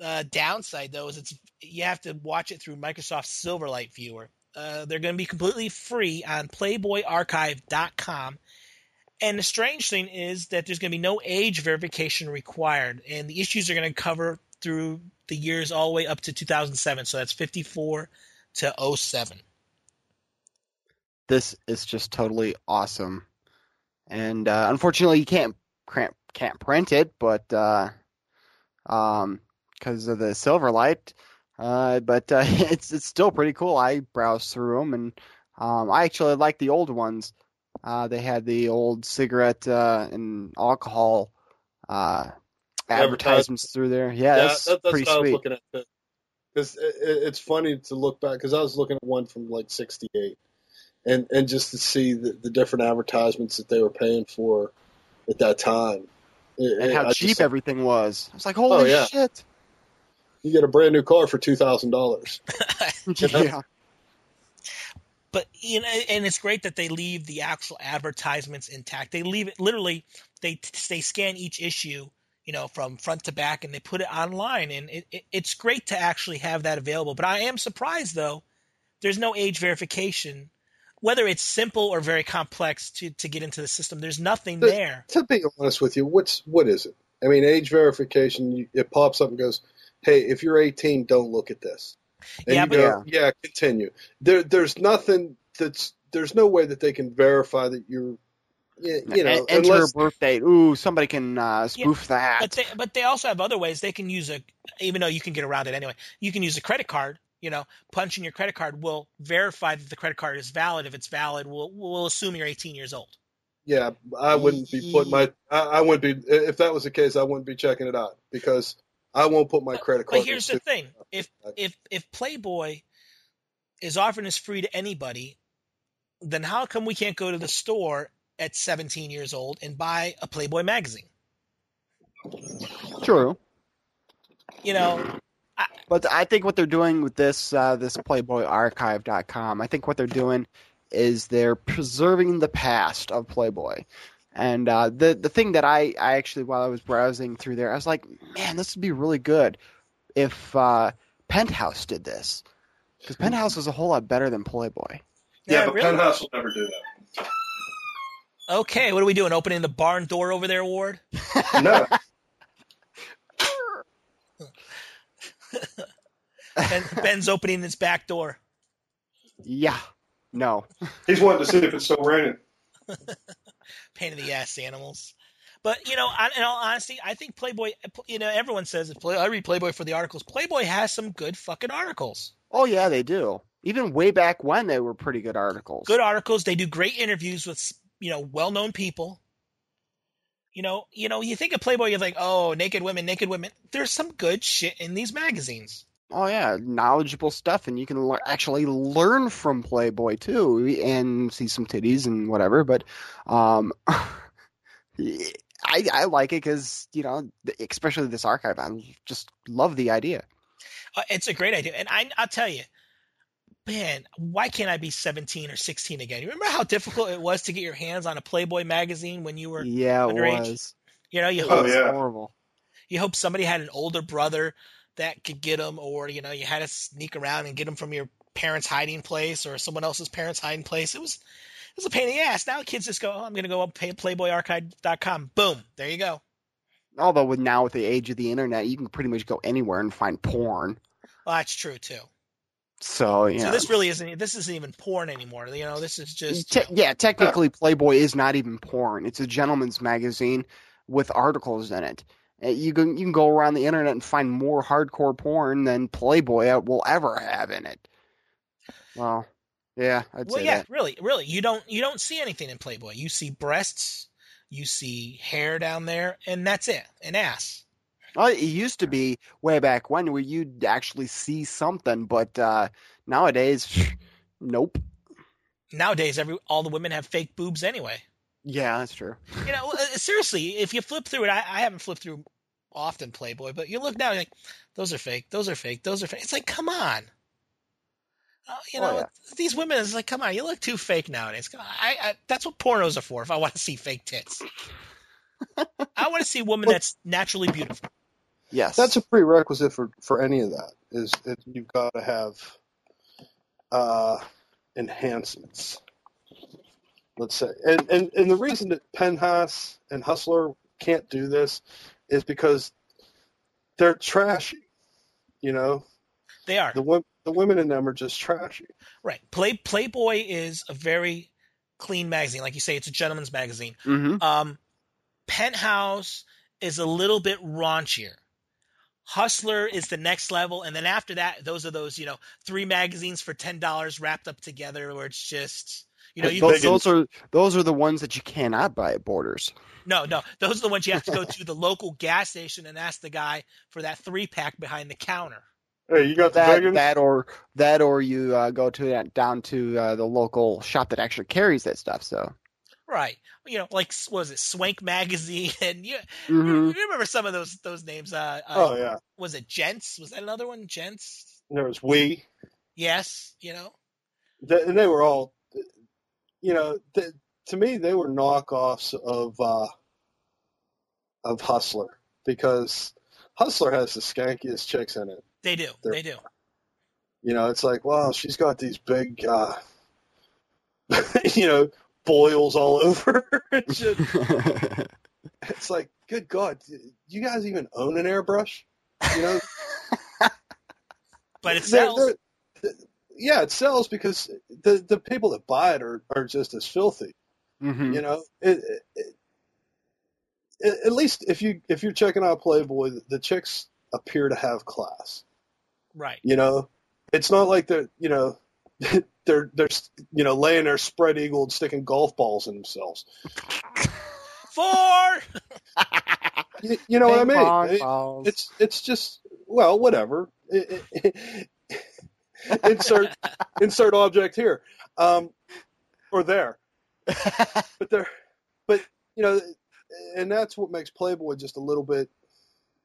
B: Uh, downside though is it's you have to watch it through Microsoft's Silverlight viewer. Uh, they're going to be completely free on PlayboyArchive.com. And the strange thing is that there's going to be no age verification required, and the issues are going to cover through the years all the way up to 2007. So that's 54 to 07.
D: This is just totally awesome. And uh, unfortunately, you can't can't can't print it, but uh, um, because of the Silverlight. Uh, but uh, it's it's still pretty cool. I browsed through them, and um, I actually like the old ones. Uh, they had the old cigarette uh, and alcohol uh, advertisements through there. Yeah, that's,
C: that, that's
D: pretty
C: what I was
D: sweet.
C: looking at. Because it, it, it's funny to look back because I was looking at one from like '68, and and just to see the, the different advertisements that they were paying for at that time, It-
D: and how
C: I
D: cheap
C: just-
D: everything was. I was like, oh, holy
C: yeah.
D: shit!
C: You get a brand new car for two thousand dollars.
D: yeah,
B: but you know, and it's great that they leave the actual advertisements intact. They leave it literally. They they scan each issue, you know, from front to back, and they put it online. And it, it, it's great to actually have that available. But I am surprised though, there's no age verification, whether it's simple or very complex to to get into the system. There's nothing
C: The-
B: there.
C: To be honest with you, what's what is it? I mean, age verification. It pops up and goes, "Hey, if you're 18, don't look at this." And
B: Yeah,
C: you
B: but-
C: go, yeah, continue. There, there's nothing that's there's no way that they can verify that you're, you you know,
D: En- enter
C: unless
D: a birth date. Ooh, somebody can uh, spoof that.
B: But they, but they also have other ways they can use a, even though you can get around it anyway. You can use a credit card. You know, punching your credit card will verify that the credit card is valid. If it's valid, we'll we'll assume you're 18 years old.
C: Yeah, I wouldn't be putting my. I, I wouldn't be if that was the case. I wouldn't be checking it out because I won't put my credit card.
B: But here's the
C: into-
B: thing: if if if Playboy is offering this free to anybody, then how come we can't go to the store at 17 years old and buy a Playboy magazine?
D: True.
B: You know,
D: But I think what they're doing with this uh, this PlayboyArchive.com, I think what they're doing is they're preserving the past of Playboy. And uh, the the thing that I, I actually while I was browsing through there, I was like, man, this would be really good if uh, Penthouse did this, because Penthouse is a whole lot better than Playboy.
B: yeah, really?
C: Penthouse will never do that.
B: Okay, what are we doing? Opening the barn door over there, Ward?
C: No,
B: Ben, Ben's opening his back door.
D: Yeah, no,
C: he's wanting to see if it's still raining.
B: pain in the ass animals. But you know, in all honesty, I think Playboy. You know, everyone says it. Play, I read Playboy for the articles. Playboy has some good fucking articles.
D: oh yeah, they do. Even way back when, they were pretty good articles.
B: Good articles. They do great interviews with you know well-known people. You know, you know, you think of Playboy, you're like, oh, naked women, naked women. There's some good shit in these magazines.
D: Oh yeah, knowledgeable stuff, and you can lear- actually learn from Playboy too, and see some titties and whatever. But um, I I like it because you know, especially this archive, I just love the idea.
B: Uh, it's a great idea, and I, I'll tell you, man, why can't I be 17 or 16 again? You remember how difficult it was to get your hands on a Playboy magazine when you were,
D: Yeah, it
B: underage?
D: was.
B: you know, you
C: Oh,
B: hope
C: yeah.
D: horrible.
B: you hope somebody had an older brother that could get them, or you know, you had to sneak around and get them from your parents' hiding place or someone else's parents' hiding place. It was it was a pain in the ass. Now kids just go, oh, I'm going to go up pay PlayboyArchive.com. Boom, there you go.
D: Although with now with the age of the internet, you can pretty much go anywhere and find porn.
B: Well, that's true too.
D: So yeah,
B: So this really isn't. This isn't even porn anymore. You know, this is just.
D: Te- yeah, technically, Playboy is not even porn. It's a gentleman's magazine with articles in it. Uh, You can you can go around the internet and find more hardcore porn than Playboy will ever have in it. Well, yeah, I'd
B: well, yeah,
D: that.
B: really, really. You don't you don't see anything in Playboy. You see breasts, you see hair down there, and that's it, an ass.
D: Well, it used to be way back when where you'd actually see something, but uh, nowadays, nope.
B: Nowadays, every all the women have fake boobs anyway.
D: Yeah, that's true.
B: You know, uh, seriously, if you flip through it, I, I haven't flipped through often Playboy, but you look now, you're like, those are fake, those are fake, those are fake. It's like, come on. Uh, you
D: Oh,
B: know,
D: yeah.
B: these women is like, come on, you look too fake nowadays. I, I, that's what pornos are for. If I want to see fake tits, I want to see a woman that's naturally beautiful.
D: Yes,
C: That's a prerequisite for for any of that. Is that you've got to have uh, enhancements. Let's say, and, and and the reason that Penthouse and Hustler can't do this is because they're trashy. You know,
B: They are
C: the wo- the women in them are just trashy.
B: right. Play Playboy is a very clean magazine, like you say, it's a gentleman's magazine.
D: hmm
B: Um, Penthouse is a little bit raunchier. Hustler is the next level, and then after that, those are those you know three magazines for ten dollars wrapped up together, where it's just you know you
D: those, those are those are the ones that you cannot buy at Borders.
B: no no those are the ones you have to go to the local gas station and ask the guy for that three pack behind the counter.
C: Hey, you got the
D: That
C: big
D: that or that or you uh, go to that down to uh, the local shop that actually carries that stuff. So
B: Right, you know, like was it Swank magazine, and you,
D: Mhm.
B: you remember some of those those names? Uh, uh,
C: Oh yeah,
B: was it Gents? Was that another one? Gents?
C: there was we,
B: Yes, you know.
C: Th- and they were all, you know, th- to me they were knockoffs of uh, of Hustler because Hustler has the skankiest chicks in it.
B: They do.
C: They're-
B: They do.
C: You know, it's like, wow, she's got these big, uh, you know, boils all over her. It's like, good God, do you guys even own an airbrush? You know,
B: But it
C: They're-
B: sells.
C: they're- yeah, it sells because the the people that buy it are, are just as filthy.
D: Mhm.
C: You know, it, it, it, at least if you if you're checking out Playboy, the chicks appear to have class.
B: Right.
C: You know, it's not like they're you know they're they're you know laying there spread eagle and sticking golf balls in themselves.
B: Four.
C: You, you know what I mean?
D: pong
C: It-
D: balls.
C: it's it's just well, whatever. It- it- insert insert object here, um, or there. But they're, but you know, and that's what makes Playboy just a little bit,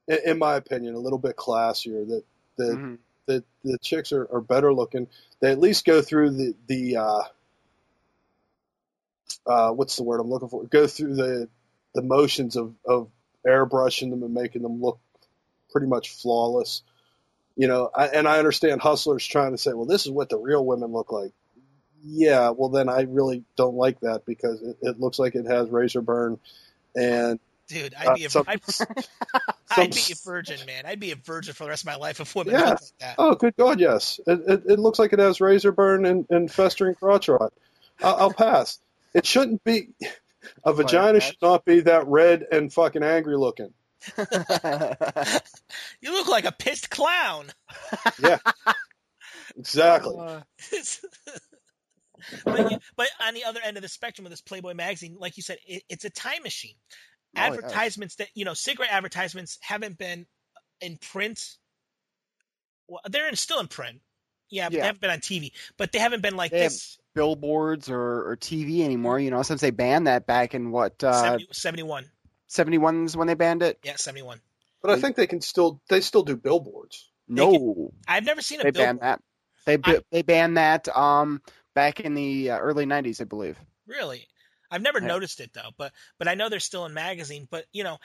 C: in in my opinion, a little bit classier. That the
D: Mhm.
C: The the chicks are, are better looking. They at least go through the the uh, uh, what's the word I'm looking for? Go through the the motions of of airbrushing them and making them look pretty much flawless. You know, I, and I understand hustlers trying to say, well, this is what the real women look like. Yeah, well, then I really don't like that because it, it looks like it has razor burn and
B: Dude, I'd
C: uh,
B: be a,
C: some-
B: I'd,
C: some
B: I'd be a
C: s-
B: virgin, man. I'd be a virgin for the rest of my life if women
C: Yeah.
B: like that.
C: Oh, good God, yes. It, it, it looks like it has razor burn and, and festering crotch rot. I'll, I'll pass. It shouldn't be. A vagina should not be that red and fucking angry looking.
B: You look like a pissed clown. Yeah.
C: Exactly.
D: Uh,
B: but, you- but on the other end of the spectrum of this Playboy magazine, like you said, it, it's a time machine.
D: Oh, yeah.
B: advertisements that you know, cigarette advertisements haven't been in print. Well, they're in, still in print. Yeah, but
D: Yeah.
B: they haven't been on TV. But they haven't been like
D: They have-
B: this.
D: billboards or, or TV anymore. You know, since they banned that back in what uh,
B: 70, 71.
D: 71's when they banned it.
B: Yeah, 71.
C: But I think they can still they still do billboards.
D: No,
B: I've never seen a
D: they
B: billboard.
D: banned that. They
B: I-
D: they banned that um back in the uh, early 90s, I believe.
B: Really, I've never
D: Yeah.
B: noticed it though. But but I know they're still in magazine. But you know,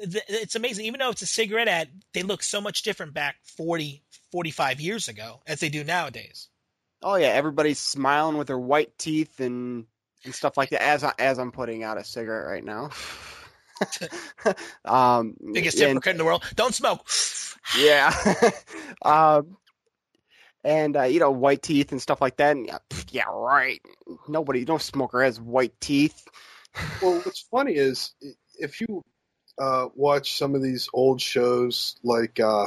B: th- it's amazing. Even though it's a cigarette ad, they look so much different back 40, 45 years ago as they do nowadays.
D: Oh yeah, everybody's smiling with their white teeth and and stuff like that. As I, as I'm putting out a cigarette right now. um,
B: Biggest hypocrite in the world. Don't smoke.
D: Yeah. um, and uh, you know white teeth and stuff like that. And, yeah, pff, yeah, right. Nobody, no smoker has white teeth.
C: Well, what's funny is if you uh, watch some of these old shows, like uh,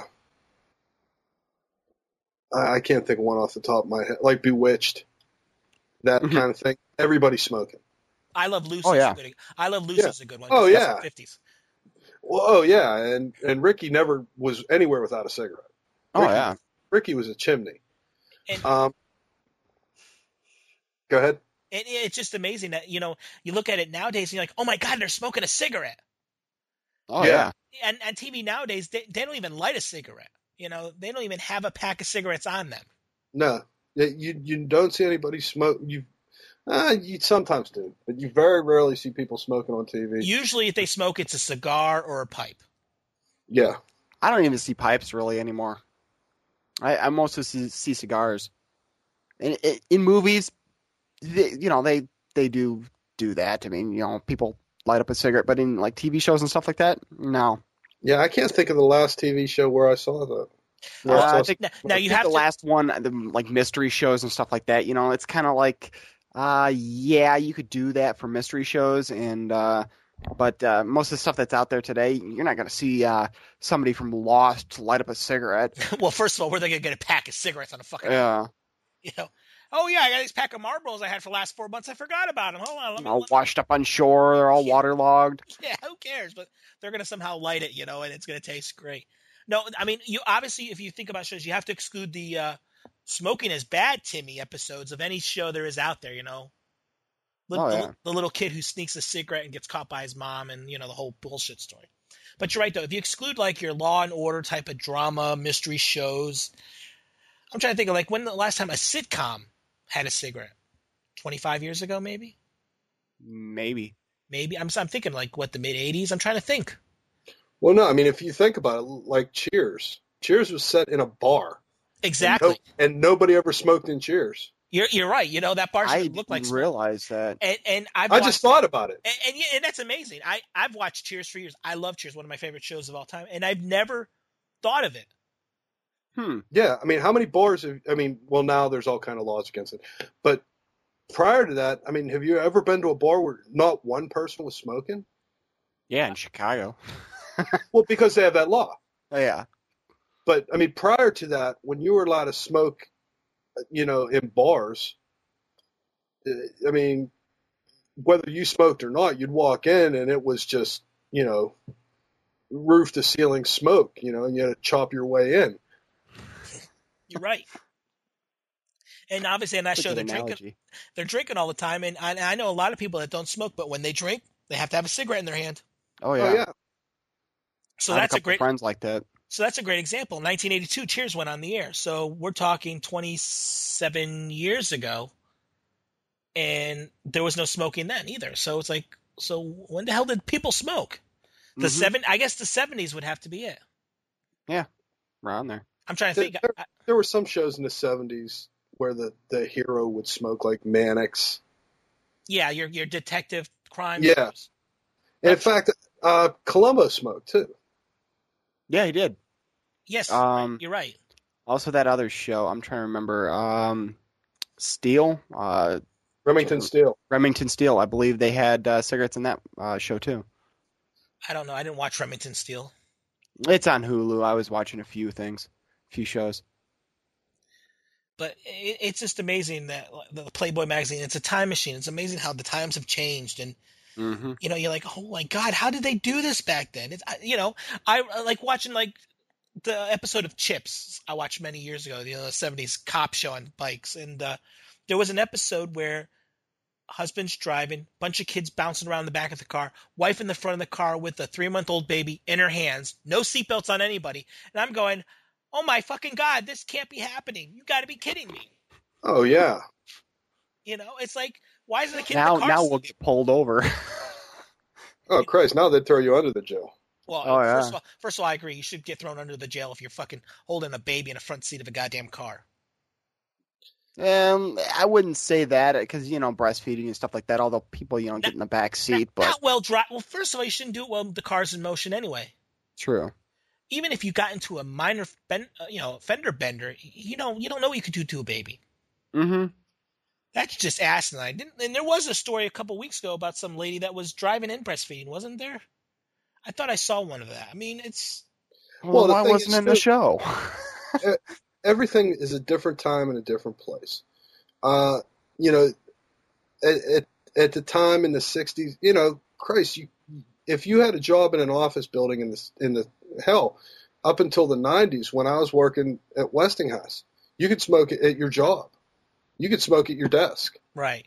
C: I I can't think of one off the top of my head, like Bewitched, that
D: Mhm.
C: kind of thing. Everybody's smoking.
B: I love Lucy's
D: Oh, yeah.
B: good. I love Lucy's a good one.
C: Oh, yeah.
B: Fifties.
C: Well, oh yeah, and and Ricky never was anywhere without a cigarette.
D: Oh yeah,
C: Ricky was a chimney.
B: And-
C: Um, go ahead.
B: And it's just amazing that you know you look at it nowadays and you're like, oh my god, they're smoking a cigarette.
D: oh
C: Yeah.
D: yeah.
B: And and TV nowadays they, they don't even light a cigarette. You know, they don't even have a pack of cigarettes on them.
C: No, you you don't see anybody smoke. You, uh, you sometimes do, but you very rarely see people smoking on TV.
B: Usually, if they smoke, it's a cigar or a pipe.
C: yeah,
D: I don't even see pipes really anymore. I, I mostly see, see cigars. In, in, in movies, they, you know, they they do do that. I mean, you know, people light up a cigarette, but in like TV shows and stuff like that, no.
C: yeah. I can't think of the last TV show where I saw that.
D: Uh,
C: I
D: I think-
B: Now, now
D: I
B: you have
D: the
B: to.
D: last one, the like mystery shows and stuff like that. You know, it's kind of like, uh, yeah, you could do that for mystery shows, and uh, but uh, most of the stuff that's out there today, you're not gonna see uh somebody from Lost light up a cigarette.
B: well, first of all, where are they gonna get a pack of cigarettes on a fucking?
D: Yeah,
B: You know. Oh yeah, I got this pack of Marlboros I had for the last four months. I forgot about them. Hold on, let me.
D: all
B: let me-
D: washed up on shore, they're all
B: Yeah.
D: waterlogged.
B: yeah, who cares? But they're gonna somehow light it, you know, and it's gonna taste great. No, I mean, you obviously, if you think about shows, you have to exclude the uh, smoking is bad Timmy episodes of any show there is out there. You know, Lit-
D: Oh,
B: the, the little kid who sneaks a cigarette and gets caught by his mom, and you know the whole bullshit story. But you're right though. If you exclude like your Law and Order type of drama, mystery shows, I'm trying to think of like when the last time a sitcom had a cigarette. Twenty five years ago, maybe.
D: Maybe.
B: Maybe I'm I'm thinking like what the mid '80s. I'm trying to think.
C: Well, no, I mean if you think about it, like Cheers. Cheers was set in a bar.
B: Exactly.
C: And, no- and nobody ever smoked in Cheers.
B: You're you're right. You know that bar
D: I
B: should look like
D: didn't realize that.
B: and and I've
C: I
B: watched,
C: just thought about it.
B: and, and, yeah, and that's amazing. I I've watched Cheers for years. I love Cheers, one of my favorite shows of all time, and I've never thought of it.
D: Hmm.
C: Yeah, I mean, how many bars? Have, I mean, well, now there's all kind of laws against it, but prior to that, I mean, have you ever been to a bar where not one person was smoking?
D: Yeah, in Chicago.
C: Well, because they have that law.
D: Oh, yeah.
C: But I mean, prior to that, when you were allowed to smoke, you know, in bars, uh, I mean, whether you smoked or not, you'd walk in and it was just, you know, roof to ceiling smoke, you know, and you had to chop your way in.
B: You're right. And obviously, on that
D: That's
B: show, they're
D: good
B: drinking. They're drinking all the time, and I, I know a lot of people that don't smoke, but when they drink, they have to have a cigarette in their hand.
D: Oh, yeah.
C: Oh yeah,
B: So
D: I
B: that's a
D: couple
B: great.
D: friends like that.
B: So that's a great example. 1982, Cheers went on the air. So we're talking 27 years ago, and there was no smoking then either. So it's like, so when the hell did people smoke? The
D: Mhm.
B: seven, I guess the 70s would have to be it.
D: Yeah, around there.
B: I'm trying to
C: There-
B: think. I,
C: there were some shows in the '70s where the the hero would smoke like Mannix.
B: yeah, your your detective crime.
C: Yeah.
B: shows.
C: In fact, uh, Columbo smoked too.
D: Yeah, he did.
B: Yes,
D: Um,
B: you're right.
D: Also, that other show, I'm trying to remember. Um, Steele, uh,
C: Remington Steele,
D: Remington Steele. I believe they had uh, cigarettes in that uh, show too.
B: I don't know. I didn't watch Remington Steele.
D: It's on Hulu. I was watching a few things, a few shows.
B: but it, it's just amazing that the Playboy magazine. It's a time machine. It's amazing how the times have changed, and
D: hmm
B: you know, you're like, oh my god, how did they do this back then? It's you know, I like watching like the episode of Chips I watched many years ago, you know, the '70s cop show on bikes, and uh, there was an episode where husband's driving, bunch of kids bouncing around the back of the car, wife in the front of the car with a three month old baby in her hands, no seatbelts on anybody, and I'm going, oh my fucking god, this can't be happening. You got to be kidding me.
C: Oh yeah.
B: You know, it's like, why isn't the kid
D: Now,
B: in the car?
D: now
B: sleep-
D: we'll get pulled over.
C: Oh Christ! Now they'd throw you under the jail.
B: Well,
D: Oh,
B: first
D: yeah.
B: of all, first of all, I agree. You should get thrown under the jail if you're fucking holding a baby in the front seat of a goddamn car.
D: um, I wouldn't say that because you know breastfeeding and stuff like that. Although people, you know, get in the back seat,
B: not,
D: but
B: not well drive. Well, first of all, you shouldn't do it while the car's in motion anyway.
D: true.
B: even if you got into a minor, ben, uh, you know, fender bender, you know, you don't know what you could do to a baby.
D: Mm-hmm.
B: That's just asinine. Didn't, and there was a story a couple weeks ago about some lady that was driving in breastfeeding, wasn't there? I thought I saw one of that. I mean, it's
D: Well,
C: Well, the
D: why
C: thing
D: wasn't
C: is,
D: in the show?
C: everything is a different time and a different place. Uh, you know, at, at at the time in the '60s, you know, Christ, you if you had a job in an office building in the in the hell up until the '90s when I was working at Westinghouse, you could smoke it at your job, you could smoke at your desk.
B: right.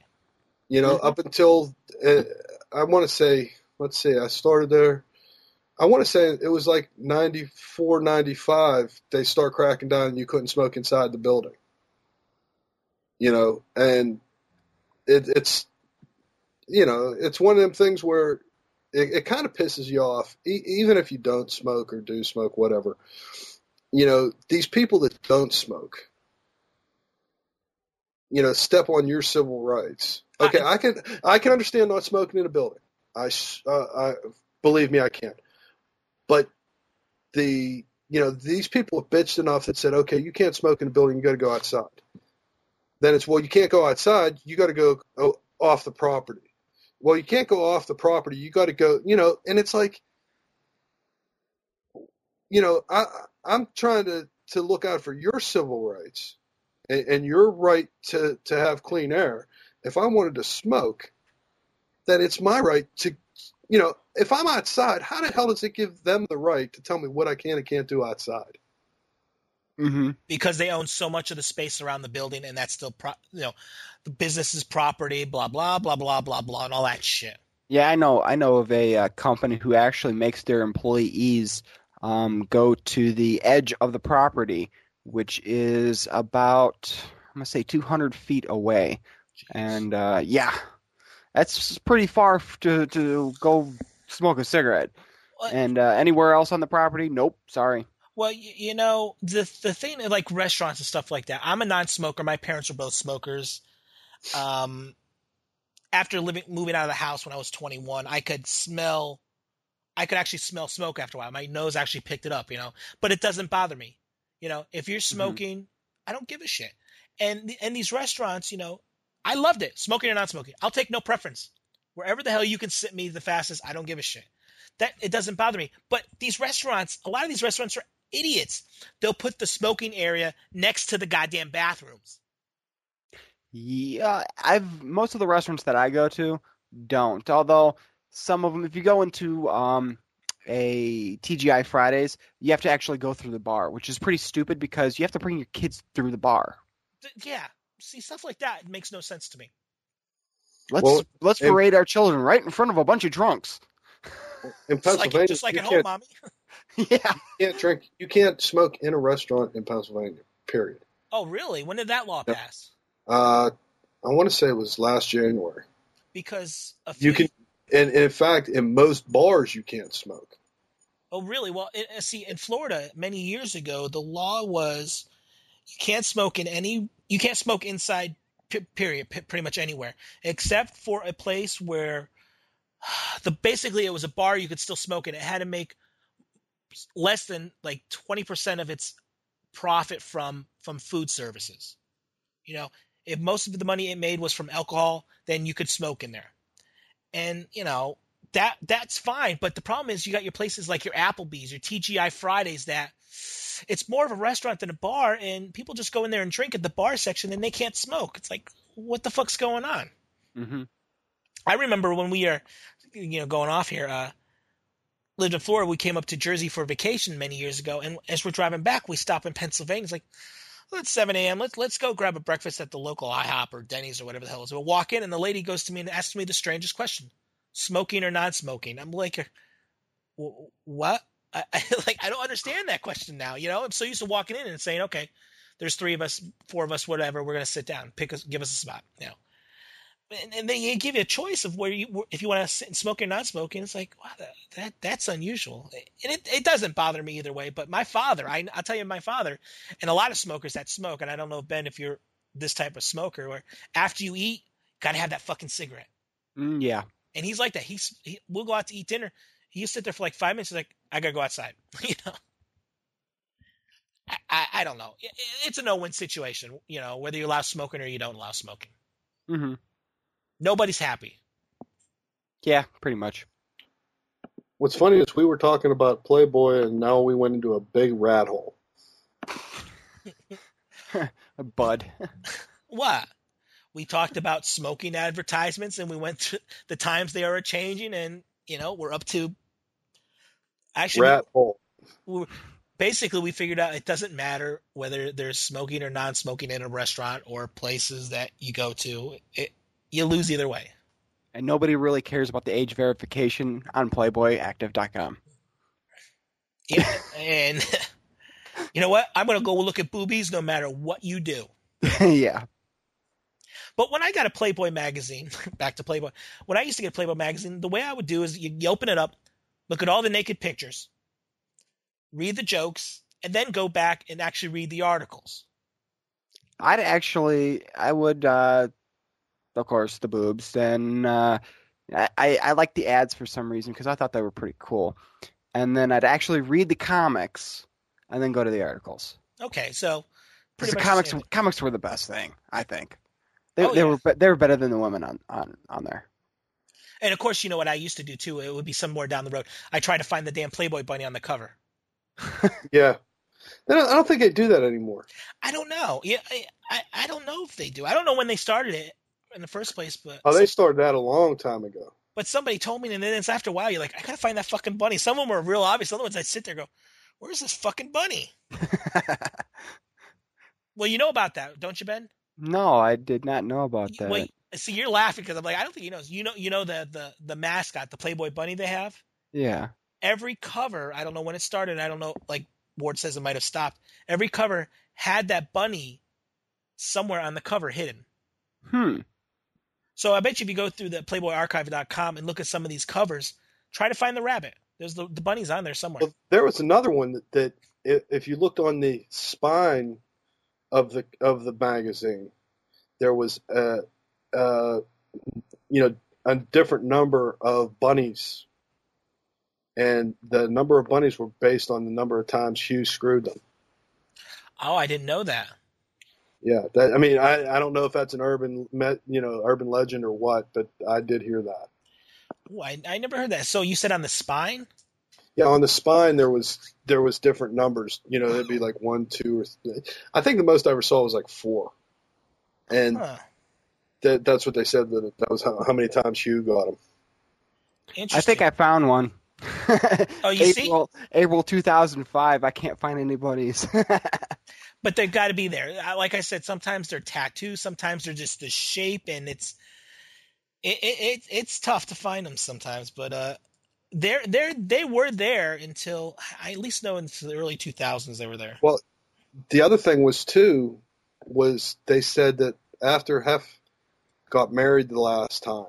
C: You know, up until uh, I want to say, let's see, I started there. I want to say it was like 94, 95, they start cracking down and you couldn't smoke inside the building. You know, and it, it's, you know, it's one of them things where it, it kind of pisses you off, e- even if you don't smoke or do smoke, whatever. You know, these people that don't smoke, you know, step on your civil rights. Okay, I can I can understand not smoking in a building. I, uh, I believe me, I can. But the you know these people have bitched enough that said, okay, you can't smoke in a building, you got to go outside. Then it's well, you can't go outside, you got to go oh, off the property. Well, you can't go off the property, you got to go, you know, and it's like, you know, I I'm trying to to look out for your civil rights and, and your right to to have clean air. If I wanted to smoke, then it's my right to, you know, if I'm outside, how the hell does it give them the right to tell me what I can and can't do outside?
D: Mm-hmm.
B: because they own so much of the space around the building, and that's still, pro- you know, the business's property, blah blah blah blah blah blah, and all that shit.
D: Yeah, I know. I know of a uh, company who actually makes their employees um, go to the edge of the property, which is about I'm gonna say 200 feet away, and uh, yeah, that's pretty far to to go smoke a cigarette.
B: Well,
D: And uh, anywhere else on the property, nope. Sorry.
B: Well, you, you know the the thing like restaurants and stuff like that. I'm a non-smoker. My parents were both smokers. Um, after living moving out of the house when I was 21, I could smell. I could actually smell smoke after a while. My nose actually picked it up, you know. But it doesn't bother me. You know, if you're smoking, I don't give a shit. And and these restaurants, you know, I loved it. Smoking or not smoking, I'll take no preference. Wherever the hell you can sit me the fastest, I don't give a shit. That it doesn't bother me. But these restaurants, a lot of these restaurants are idiots. They'll put the smoking area next to the goddamn bathrooms.
D: Yeah, I've most of the restaurants that I go to don't. Although some of them, if you go into um, a TGI Fridays, you have to actually go through the bar, which is pretty stupid because you have to bring your kids through the bar.
B: Th- Yeah, see stuff like that makes no sense to me.
D: Let's
C: Well,
D: let's
C: and-
D: parade our children right in front of a bunch of drunks.
C: In
B: Just like,
C: Pennsylvania,
B: just like at home, mommy.
D: yeah.
C: you can't drink, you can't smoke in a restaurant in Pennsylvania. Period.
B: Oh, really? When did that law
C: Yep.
B: pass?
C: Uh, I want to say it was last January.
B: Because a few
C: You can, and, in fact, in most bars, you can't smoke.
B: Oh, really? Well, it, uh, see, in Florida, many years ago, the law was you can't smoke in any, you can't smoke inside. Period. Pretty much anywhere, except for a place where the basically it was a bar you could still smoke in. It had to make less than like twenty percent of its profit from from food services. You know, if most of the money it made was from alcohol, then you could smoke in there. And you know, that that's fine. But the problem is you got your places like your Applebee's, your TGI Fridays that it's more of a restaurant than a bar, and people just go in there and drink at the bar section and they can't smoke. It's like, what the fuck's going on?
D: hmm
B: I remember when we are, you know, going off here, uh, lived in Florida. We came up to Jersey for vacation many years ago, and as we're driving back, we stop in Pennsylvania. It's like, well, it's 7 a.m. Let's let's go grab a breakfast at the local IHOP or Denny's or whatever the hell it is. We'll walk in, and the lady goes to me and asks me the strangest question: smoking or non-smoking? I'm like, uh, what? I, I like I don't understand that question now. You know, I'm so used to walking in and saying, okay, there's three of us, four of us, whatever. We're gonna sit down, pick us, give us a spot. You know and, and they give you a choice of where you if you want to sit and smoke or not smoking. It's like wow, that, that that's unusual, and it, it doesn't bother me either way. But my father, I I'll tell you, my father, and a lot of smokers that smoke, and I don't know Ben if you're this type of smoker, where after you eat, gotta have that fucking cigarette,
D: Mm, yeah.
B: and he's like that. He's he, we'll go out to eat dinner. He'll sit there for like five minutes. He's like, I gotta go outside, you know. I, I, I don't know. It, it's a no-win situation. You know, whether you allow smoking or you don't allow smoking.
D: hmm
B: Nobody's happy.
D: Yeah, pretty much.
C: What's funny is we were talking about Playboy, and now we went into a big rat hole.
D: Bud.
B: What? We talked about smoking advertisements, and we went to the times they are changing, and you know we're up to actually
C: Rat hole.
B: we basically we figured out it doesn't matter whether there's smoking or non-smoking in a restaurant or places that you go to. It, you lose either way.
D: And nobody really cares about the age verification on PlayboyArchive.com.
B: Yeah, and you know what? I'm gonna go look at boobies no matter what you do.
D: yeah.
B: But when I got a Playboy magazine, back to Playboy, when I used to get a Playboy magazine, the way I would do is you, you open it up, look at all the naked pictures, read the jokes, and then go back and actually read the articles.
D: I'd actually, I would, uh, of course, the boobs. Then uh, I, I like the ads for some reason because I thought they were pretty cool. And then I'd actually read the comics and then go to the articles.
B: Okay, so
D: Because
B: pretty
D: the comics,
B: same.
D: comics were the best thing, I think. They,
B: Oh,
D: they
B: yeah.
D: were, they were better than the women on, on, on there.
B: And of course, you know what I used to do too. It would be somewhere down the road. I try to find the damn Playboy bunny on the cover.
C: Yeah. They don't- I don't think they do that anymore.
B: I don't know. Yeah, I, I, I don't know if they do. I don't know when they started it in the first place, but
C: Oh, they started that a long time ago.
B: but somebody told me, and then it's after a while. You're like, I gotta find that fucking bunny. Some of them are real obvious. Other ones, I sit there and go, "Where's this fucking bunny?" Well, you know about that, don't you, Ben?
D: no, I did not know about that.
B: Wait, see, you're laughing because I'm like, I don't think he knows. You know, you know the the the mascot, the Playboy bunny they have.
D: Yeah.
B: Every cover, I don't know when it started. I don't know. Like Ward says, it might have stopped. Every cover had that bunny somewhere on the cover hidden.
D: Hmm.
B: So I bet you if you go through the PlayboyArchive.com and look at some of these covers, try to find the rabbit. There's the, the bunny's on there somewhere.
C: Well, there was another one that, that if you looked on the spine of the of the magazine, there was a, a you know a different number of bunnies, and the number of bunnies were based on the number of times Hugh screwed them.
B: Oh, I didn't know that.
C: Yeah, that, I mean, I, I don't know if that's an urban met, you know urban legend or what, but I did hear that.
B: Ooh, I, I never heard that. So you said on the spine?
C: Yeah, on the spine there was there was different numbers. You know, it'd be like one, two, or th- I think the most I ever saw was like four, and
B: Huh.
C: that, that's what they said that that was how, how many times Hugh got him.
B: Interesting.
D: I think I found one.
B: Oh, you see?
D: April, April 2005. I can't find anybody's.
B: but they've got to be there. Like I said, sometimes they're tattoos, sometimes they're just the shape, and it's it, it, it it's tough to find them sometimes. But uh, they're they're they were there until I at least know into the early two thousands they were there.
C: Well, the other thing was too was they said that after Hef got married the last time,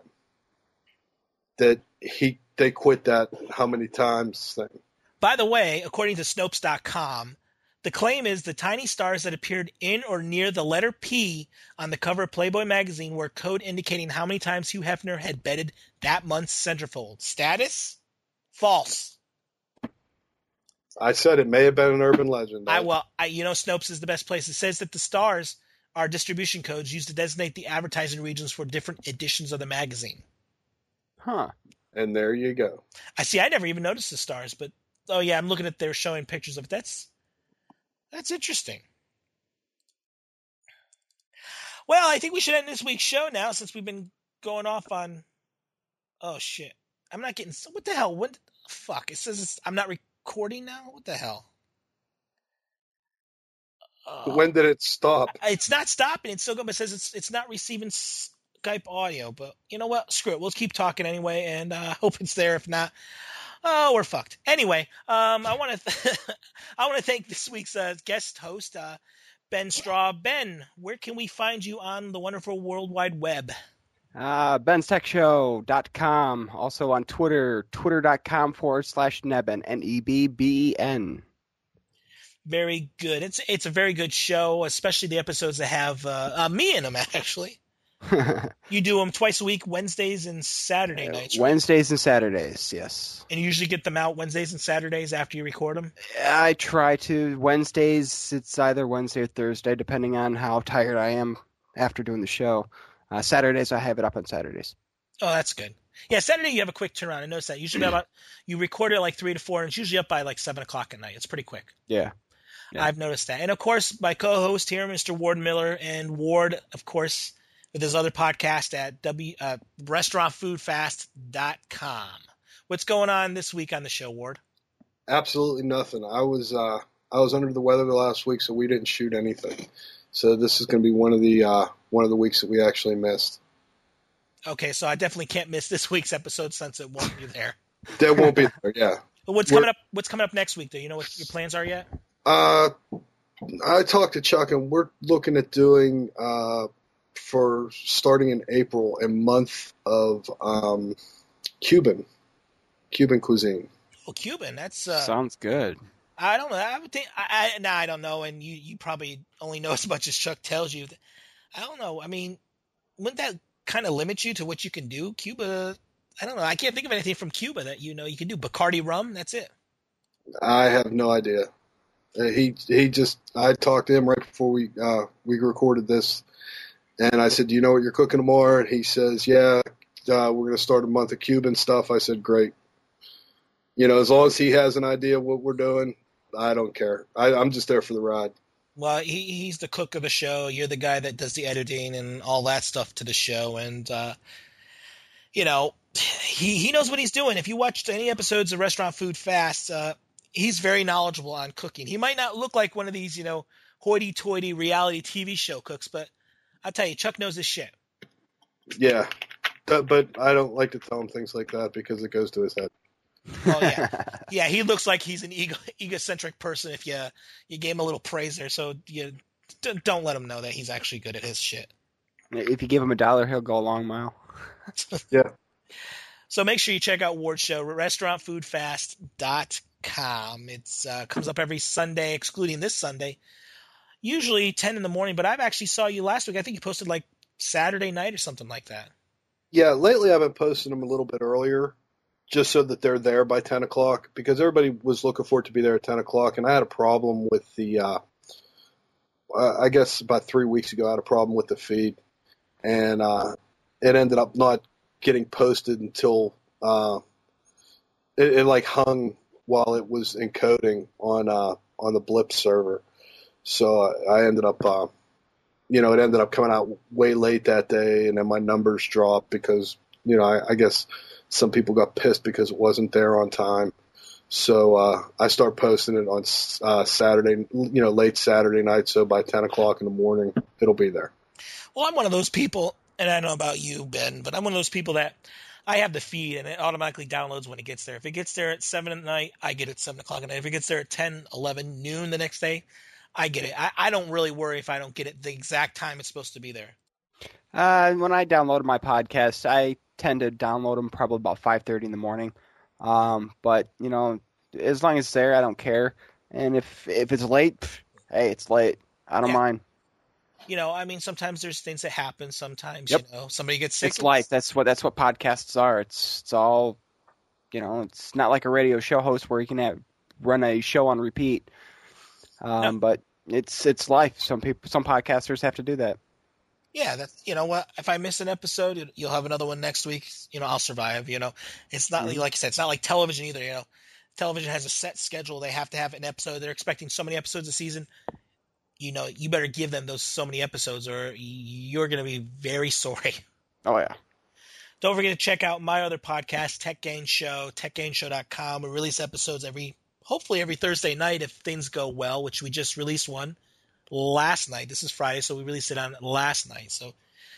C: that he they quit that how many times thing.
B: By the way, according to Snopes.com, the claim is the tiny stars that appeared in or near the letter P on the cover of Playboy magazine were code indicating how many times Hugh Hefner had bedded that month's centerfold. Status? False.
C: I said it may have been an urban legend.
B: I well, I you know Snopes is the best place. It says that the stars are distribution codes used to designate the advertising regions for different editions of the magazine.
D: huh.
C: And there you go.
B: I see. I never even noticed the stars, but oh yeah, I'm looking at they're showing pictures of it. That's that's interesting. Well, I think we should end this week's show now since we've been going off on. Oh shit! I'm not getting. What the hell? What? Fuck! It says it's, I'm not recording now. What the hell? Uh,
C: When did it stop?
B: it's not stopping. It's still going, but it says it's it's not receiving Skype audio. But you know what? Screw it. We'll keep talking anyway, and I uh, hope it's there. If not, oh, we're fucked. Anyway, um, I want to th- I want to thank this week's uh, guest host, uh, Ben Straw. Ben, where can we find you on the wonderful World Wide Web?
D: Uh, Ben'sTechShow.com. Also on Twitter, twitter.com forward slash Nebben, N E B B E N.
B: Very good. It's it's a very good show, especially the episodes that have uh, uh, me in them. Actually, You do them twice a week, Wednesdays and Saturday nights, right?
D: Wednesdays and Saturdays, yes.
B: and you usually get them out Wednesdays and Saturdays after you record them.
D: I try to. Wednesdays, it's either Wednesday or Thursday, depending on how tired I am after doing the show. Uh, Saturdays, I have it up on Saturdays.
B: Oh, that's good. Yeah, Saturday you have a quick turnaround. I noticed that. Usually about you record it like three to four, and it's usually up by like seven o'clock at night. It's pretty quick.
D: Yeah. Yeah.
B: I've noticed that. And of course, my co-host here, Mr. Ward Miller, and Ward, of course, with his other podcast at w uh, restaurantfoodfast.com. What's going on this week on the show, Ward?
C: Absolutely nothing. I was uh, I was under the weather the last week, so we didn't shoot anything. So this is going to be one of the uh, one of the weeks that we actually missed.
B: Okay, so I definitely can't miss this week's episode since it won't be there.
C: That won't be there. Yeah.
B: But what's
C: We're-
B: coming up? What's coming up next week? Do you know what your plans are yet?
C: Uh, I talked to Chuck, and we're looking at doing uh, for starting in April a month of um, Cuban Cuban cuisine.
B: Well, Cuban. That's uh,
D: Sounds good.
B: I don't know. I would think. I, I no, I don't know. And you, you probably only know as much as Chuck tells you. I don't know. I mean, wouldn't that kind of limit you to what you can do? Cuba. I don't know. I can't think of anything from Cuba that you know you can do. Bacardi rum. That's it.
C: I have no idea. Uh, he he just I talked to him right before we uh, we recorded this, and I said, "Do you know what you're cooking tomorrow?" And he says, "Yeah, uh, we're going to start a month of Cuban stuff." I said, "Great." You know, as long as he has an idea of what we're doing, I don't care. I, I'm just there for the ride.
B: Well, he he's the cook of the show. You're the guy that does the editing and all that stuff to the show, and uh, you know he he knows what he's doing. If you watched any episodes of Restaurant Food Fast, uh, he's very knowledgeable on cooking. He might not look like one of these you know hoity-toity reality TV show cooks, but I'll tell you, Chuck knows his shit.
C: Yeah, That- but I don't like to tell him things like that because it goes to his head.
B: Oh yeah, yeah. He looks like he's an ego egocentric person. If you you gave him a little praise there, so you d- don't let him know that he's actually good at his shit.
D: if you give him a dollar, he'll go a long mile. Yeah.
B: So make sure you check out Ward's show, restaurantfoodfast.com. It's uh, comes up every Sunday, excluding this Sunday. Usually 10 in the morning, but I've actually saw you last week. I think you posted like Saturday night or something like that.
C: Yeah, lately I've been posting them a little bit earlier, just so that they're there by ten o'clock because everybody was looking for it to be there at ten o'clock, and I had a problem with the. Uh, uh, I guess about three weeks ago, I had a problem with the feed, and uh, it ended up not getting posted until uh, it, it like hung while it was encoding on uh, on the Blip server. So I ended up, uh, you know, it ended up coming out way late that day, and then my numbers dropped because, you know, I, I guess some people got pissed because it wasn't there on time. So uh, I start posting it on uh, Saturday, you know, late Saturday night. So by ten o'clock in the morning, it'll be there.
B: Well, I'm one of those people, and I don't know about you, Ben, but I'm one of those people that I have the feed and it automatically downloads when it gets there. If it gets there at 7 at night, I get it 7 o'clock at night. If it gets there at 10, 11, noon the next day, I get it. I, I don't really worry if I don't get it the exact time it's supposed to be there.
D: Uh, when I download my podcast, I tend to download them probably about 5:30 in the morning. Um, but you know, as long as it's there, I don't care. And if if it's late, pff, hey, it's late. I don't
B: Yeah.
D: mind.
B: You know, I mean, sometimes there's things that happen. Sometimes,
D: Yep.
B: you know, somebody gets sick.
D: It's life. That's what that's what podcasts are. It's it's all, you know, it's not like a radio show host where you can have, run a show on repeat. Um,
B: No.
D: but it's it's life. Some people, some podcasters have to do that.
B: Yeah, that's you know what. If I miss an episode, you- you'll have another one next week. You know, I'll survive. You know, it's not
D: Mhm.
B: like you said. It's not like television either. You know, television has a set schedule. They have to have an episode. They're expecting so many episodes a season. You know, you better give them those so many episodes, or you're going to be very sorry.
D: Oh yeah.
B: Don't forget to check out my other podcast, Tech Gain Show, techgainshow.com. We release episodes every, hopefully every Thursday night if things go well, which we just released one last night. This is Friday, so we released it on last night. So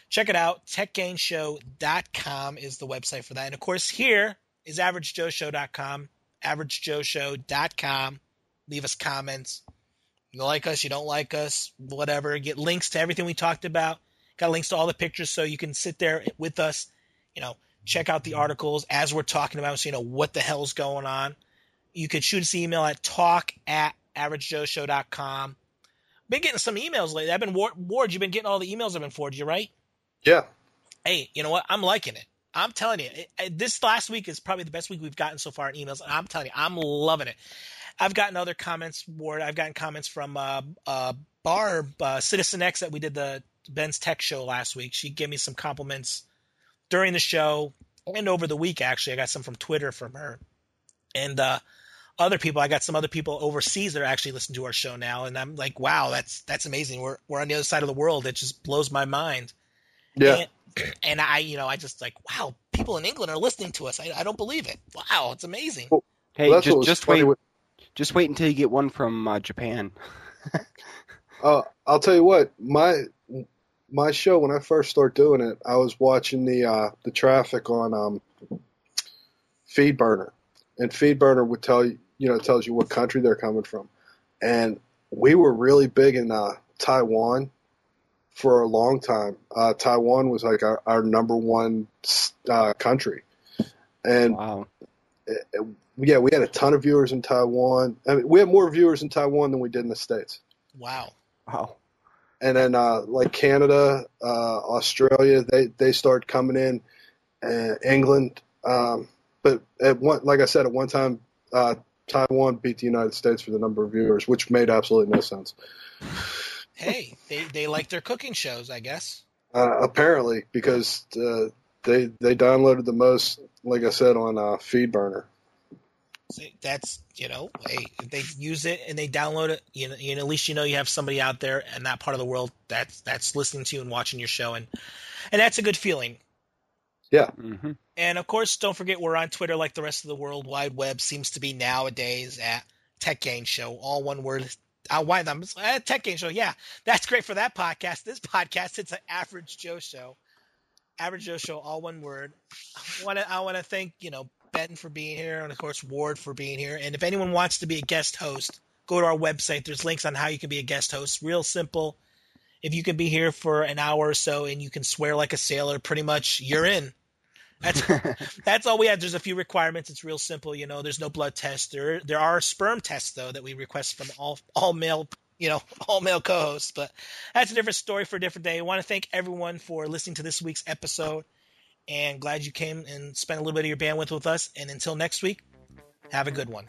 B: check it out. TechGainShow.com is the website for that. And of course, here is AverageJoeShow.com, AverageJoeShow.com. Leave us comments. You like us, you don't like us, whatever. Get links to everything we talked about. Got links to all the pictures so you can sit there with us, you know, check out the articles as we're talking about so you know what the hell's going on. You could shoot us an email at talk at averagejoeshow.com. Been getting some emails lately. I've been Ward, Ward, you've been getting all the emails I've been forwarding you, right?
C: Yeah.
B: Hey, you know what? I'm liking it. I'm telling you, it, this last week is probably the best week we've gotten so far in emails. I'm telling you, I'm loving it. I've gotten other comments, Ward. I've gotten comments from uh, uh, Barb, uh, Citizen X, that we did the Ben's Tech show last week. She gave me some compliments during the show and over the week. Actually, I got some from Twitter from her, and uh, other people. I got some other people overseas that are actually listening to our show now, and I'm like, wow, that's that's amazing. We're we're on the other side of the world. It just blows my mind.
C: Yeah.
B: And, and I, you know, I just like, wow, people in England are listening to us. I, I don't believe it. Wow, it's amazing.
C: Well,
D: Hey,
C: Well,
D: just just wait,
C: with-
D: just wait until you get one from uh, Japan.
C: Uh, I'll tell you what, my my show when I first started doing it, I was watching the uh, the traffic on um, FeedBurner, and FeedBurner would tell you, you know, tells you what country they're coming from, and we were really big in uh, Taiwan for a long time. Uh, Taiwan was like our, our number one uh, country, and
D: Wow.
C: yeah, we had a ton of viewers in Taiwan. I mean, we had more viewers in Taiwan than we did in the states.
B: Wow.
D: Wow.
C: and then uh, like Canada, uh, Australia, they they started coming in, uh, England. Um, but at one, like I said, at one time, uh, Taiwan beat the United States for the number of viewers, which made absolutely no sense.
B: Hey, they they like their cooking shows, I guess.
C: Uh, apparently, because uh, they they downloaded the most, like I said, on uh, FeedBurner.
B: See, That's you know, hey, if they use it and they download it, you know, you know, at least you know you have somebody out there in that part of the world that's that's listening to you and watching your show, and and that's a good feeling.
D: Hmm
B: And of course, don't forget we're on Twitter like the rest of the world wide web seems to be nowadays at Tech Gain Show, all one word. Uh, why them? Uh, Tech Gain Show, yeah, that's great for that podcast. This podcast, it's an Average Joe show. Average Joe show, all one word. I want to I want to thank you know Ben for being here, and of course Ward for being here. And if anyone wants to be a guest host, go to our website. There's links on how you can be a guest host. Real simple. If you can be here for an hour or so and you can swear like a sailor, pretty much you're in. That's that's all we have. There's a few requirements. It's real simple. You know, there's no blood test. There there are sperm tests though that we request from all all male you know all male co-hosts. But that's a different story for a different day. I want to thank everyone for listening to this week's episode, and glad you came and spent a little bit of your bandwidth with us. And until next week, have a good one.